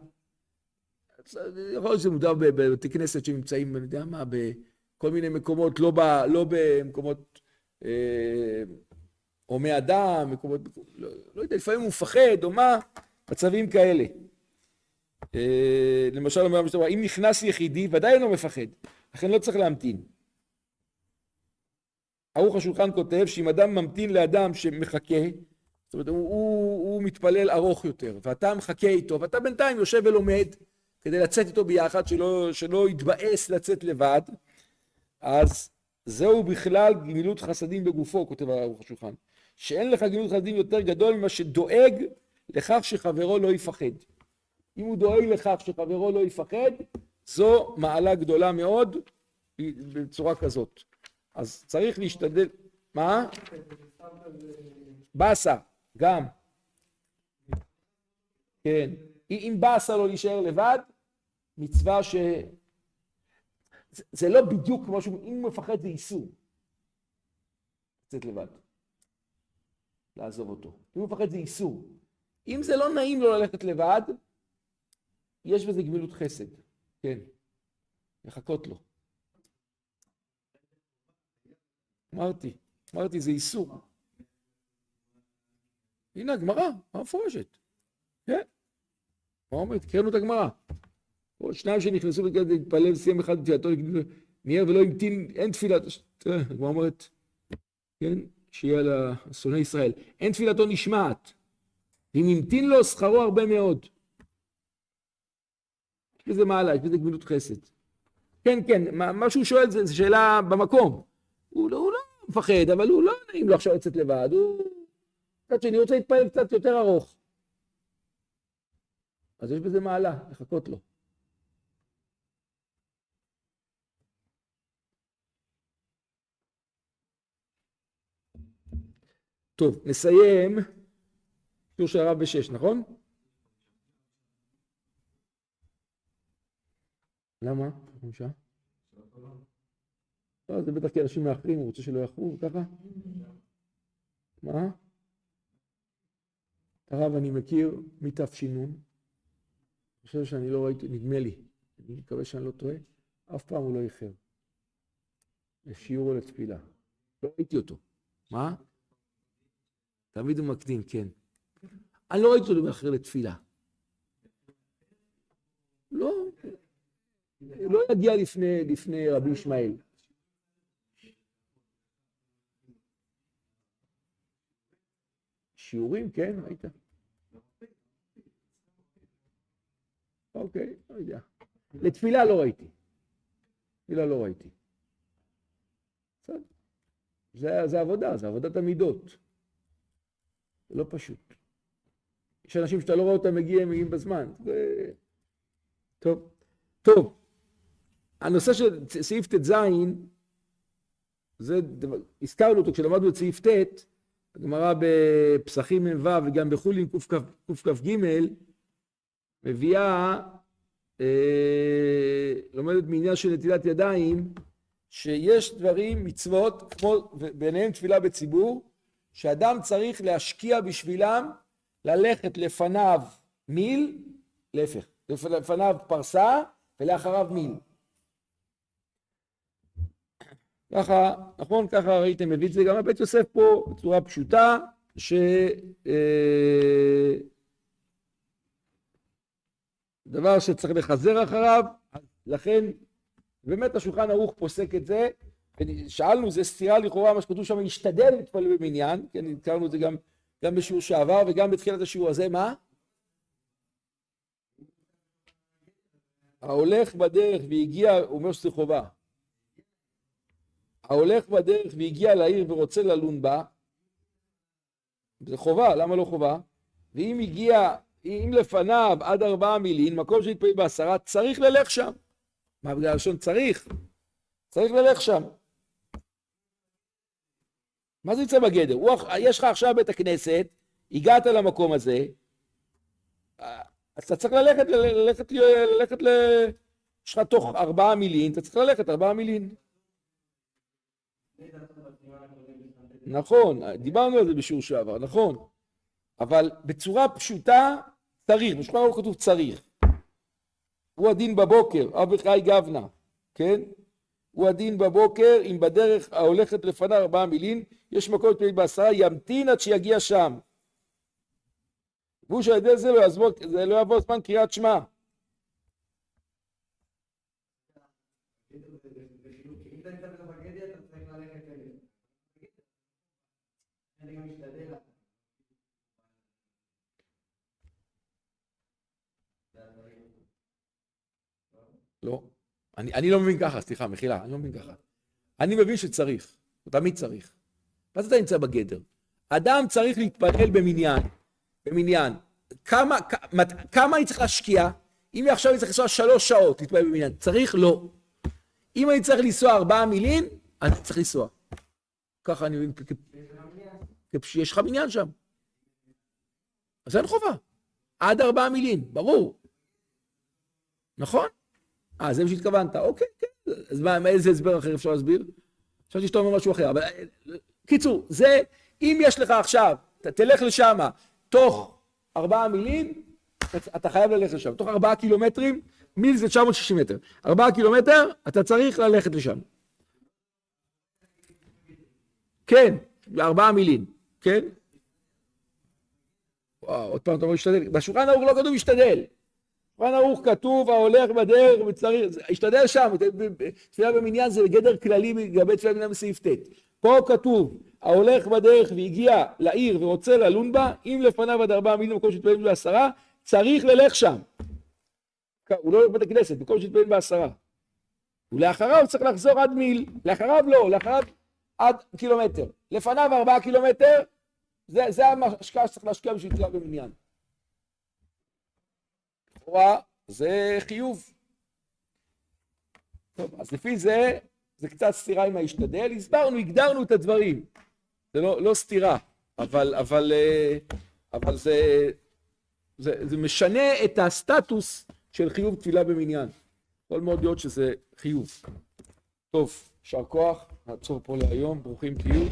יכול להיות שזה מותר בבתי כנסת שנמצאים, אני יודע מה, בכל מיני מקומות, לא, ב, לא במקומות אה, הומי אדם, מקומות, לא, לא יודע, לפעמים הוא מפחד או מה, מצבים כאלה. אה, למשל, אומר המשטרה, אם נכנס יחידי, ודאי אינו מפחד, לכן לא צריך להמתין. ערוך השולחן כותב שאם אדם ממתין לאדם שמחכה, זאת אומרת, הוא, הוא, הוא מתפלל ארוך יותר, ואתה מחכה איתו, ואתה בינתיים יושב ולומד כדי לצאת איתו ביחד, שלא, שלא יתבאס לצאת לבד, אז זהו בכלל גמילות חסדים בגופו, כותב ערוך השולחן. שאין לך גמילות חסדים יותר גדול ממה שדואג לכך שחברו לא יפחד. אם הוא דואג לכך שחברו לא יפחד, זו מעלה גדולה מאוד בצורה כזאת. אז צריך להשתדל, מה? באסה, גם. כן. אם באסה לו להישאר לבד, מצווה ש... זה, זה לא בדיוק כמו שהוא, אם הוא מפחד זה איסור. לצאת לבד. לעזוב אותו. אם הוא מפחד זה איסור. אם זה לא נעים לו ללכת לבד, יש בזה גמילות חסד. כן. לחכות לו. אמרתי, אמרתי, זה איסור. הנה הגמרא, מה מפורשת? כן. מה אומרת? קראנו את הגמרא. עוד שניים שנכנסו להתפלל וסיים אחד בתפילתו, מיהר ולא המתין, אין תפילה. תראה, הגמרא אומרת, כן, שיהיה לשונאי ישראל. אין תפילתו נשמעת. אם המתין לו, שכרו הרבה מאוד. יש בזה מעלה, יש בזה גמילות חסד. כן, כן, מה שהוא שואל זה שאלה במקום. הוא לא, הוא לא מפחד, אבל הוא לא נעים לו עכשיו לצאת לבד, הוא... קצת שני רוצה להתפלל קצת יותר ארוך. אז יש בזה מעלה, לחכות לו. טוב, נסיים. שיעור של הרב בשש, נכון? למה? חמישה? לא, זה בטח כי אנשים מאחרים, הוא רוצה שלא יאחרו, ככה? מה? את הרב אני מכיר מתש"ן, אני חושב שאני לא ראיתי, נדמה לי, אני מקווה שאני לא טועה, אף פעם הוא לא איחר. לשיעור או לתפילה. לא ראיתי אותו. מה? תמיד הוא מקדים, כן. אני לא ראיתי אותו מאחר לתפילה. לא יגיע לפני, לפני רבי ישמעאל. שיעורים, כן, ראית? אוקיי, לא יודע. לתפילה לא ראיתי. תפילה לא ראיתי. זה, זה עבודה, זה עבודת המידות. זה לא פשוט. יש אנשים שאתה לא רואה אותם מגיעים, מגיעים בזמן. זה... טוב. טוב, הנושא של סעיף ט"ז, זה, הזכרנו אותו כשלמדנו את סעיף ט', הגמרא בפסחים מ"ו וגם בחולין קכ"ג מביאה, אה, לומדת מעניין של נטילת ידיים, שיש דברים, מצוות, כמו ביניהם תפילה בציבור, שאדם צריך להשקיע בשבילם ללכת לפניו מיל, להפך, לפניו פרסה ולאחריו מיל. ככה, נכון? ככה ראיתם, מביא את זה גם הבית יוסף פה בצורה פשוטה, ש... אה, דבר שצריך לחזר אחריו, לכן באמת השולחן ערוך פוסק את זה, ושאלנו, זה סתירה לכאורה, מה שכתוב שם, להשתדל להתפלל במניין, כן, הזכרנו את זה גם, גם בשיעור שעבר וגם בתחילת השיעור הזה, מה? ההולך בדרך והגיע, הוא אומר שזה חובה. ההולך בדרך והגיע לעיר ורוצה ללון בה, זה חובה, למה לא חובה? ואם הגיע, אם לפניו עד ארבעה מילין, מקום שהתפלל בעשרה, צריך ללך שם. מה בגלל לשון צריך? צריך ללך שם. מה זה יוצא בגדר? הוא, יש לך עכשיו בית הכנסת, הגעת למקום הזה, אז אתה צריך ללכת, ללכת, ללכת, ל... יש לך תוך ארבעה מילין, אתה צריך ללכת ארבעה מילין. נכון, דיברנו על זה בשיעור שעבר, נכון. אבל בצורה פשוטה, צריך, בשולחן ערוך כתוב צריך. הוא הדין בבוקר, אב וחי גבנה, כן? הוא הדין בבוקר, אם בדרך ההולכת לפניו ארבעה מילין, יש מקום להתפלל בעשרה, ימתין עד שיגיע שם. והוא שעל ידי זה לא לא יעבור זמן קריאת שמע. לא. אני, אני לא מבין ככה, סליחה, מחילה, אני לא מבין ככה. אני מבין שצריך, תמיד צריך. מה זה אתה נמצא בגדר? אדם צריך להתפלל במניין, במניין. כמה, כמה, כמה אני צריך להשקיע? אם עכשיו אני צריך לנסוע שלוש שעות להתפלל במניין, צריך? לא. אם אני צריך לנסוע ארבעה מילים, אני צריך לנסוע. ככה אני מבין, יש לך מניין שם. אז אין חובה. עד ארבעה מילים, ברור. נכון? אה, זה מה שהתכוונת. אוקיי, כן. אז מה, איזה הסבר אחר אפשר להסביר? חשבתי שאתה אומר משהו אחר, אבל... קיצור, זה, אם יש לך עכשיו, אתה תלך לשם תוך ארבעה מילים, אתה חייב ללכת לשם. תוך ארבעה קילומטרים, מיל זה 960 מטר. ארבעה קילומטר, אתה צריך ללכת לשם. כן, בארבעה מילים, כן? וואו, עוד פעם אתה אומר להשתדל. בשולחן ערוך לא כתוב להשתדל. בשולחן ערוך כתוב ההולך בדרך וצריך, השתדל שם, תפילה במניין זה גדר כללי לגבי תפילה במניין בסעיף ט'. פה כתוב ההולך בדרך והגיע לעיר ורוצה ללון בה, אם לפניו עד ארבעה מילים במקום שהתפלל בעשרה, צריך ללך שם. הוא לא הולך בבית הכנסת, במקום שהתפלל בעשרה. ולאחריו צריך לחזור עד מיל, לאחריו לא, לאחריו עד קילומטר. לפניו ארבעה קילומטר, זה, זה ההשקעה שצריך להשקיע בשביל תפילה במניין. לכאורה זה חיוב. טוב, אז לפי זה, זה קצת סתירה עם ההשתדל, הסברנו, הגדרנו את הדברים. זה לא, לא סתירה, אבל, אבל, אה, אבל זה, זה, זה משנה את הסטטוס של חיוב תפילה במניין. יכול מאוד להיות שזה חיוב. טוב, יישר כוח, נעצור פה להיום, ברוכים תהיו.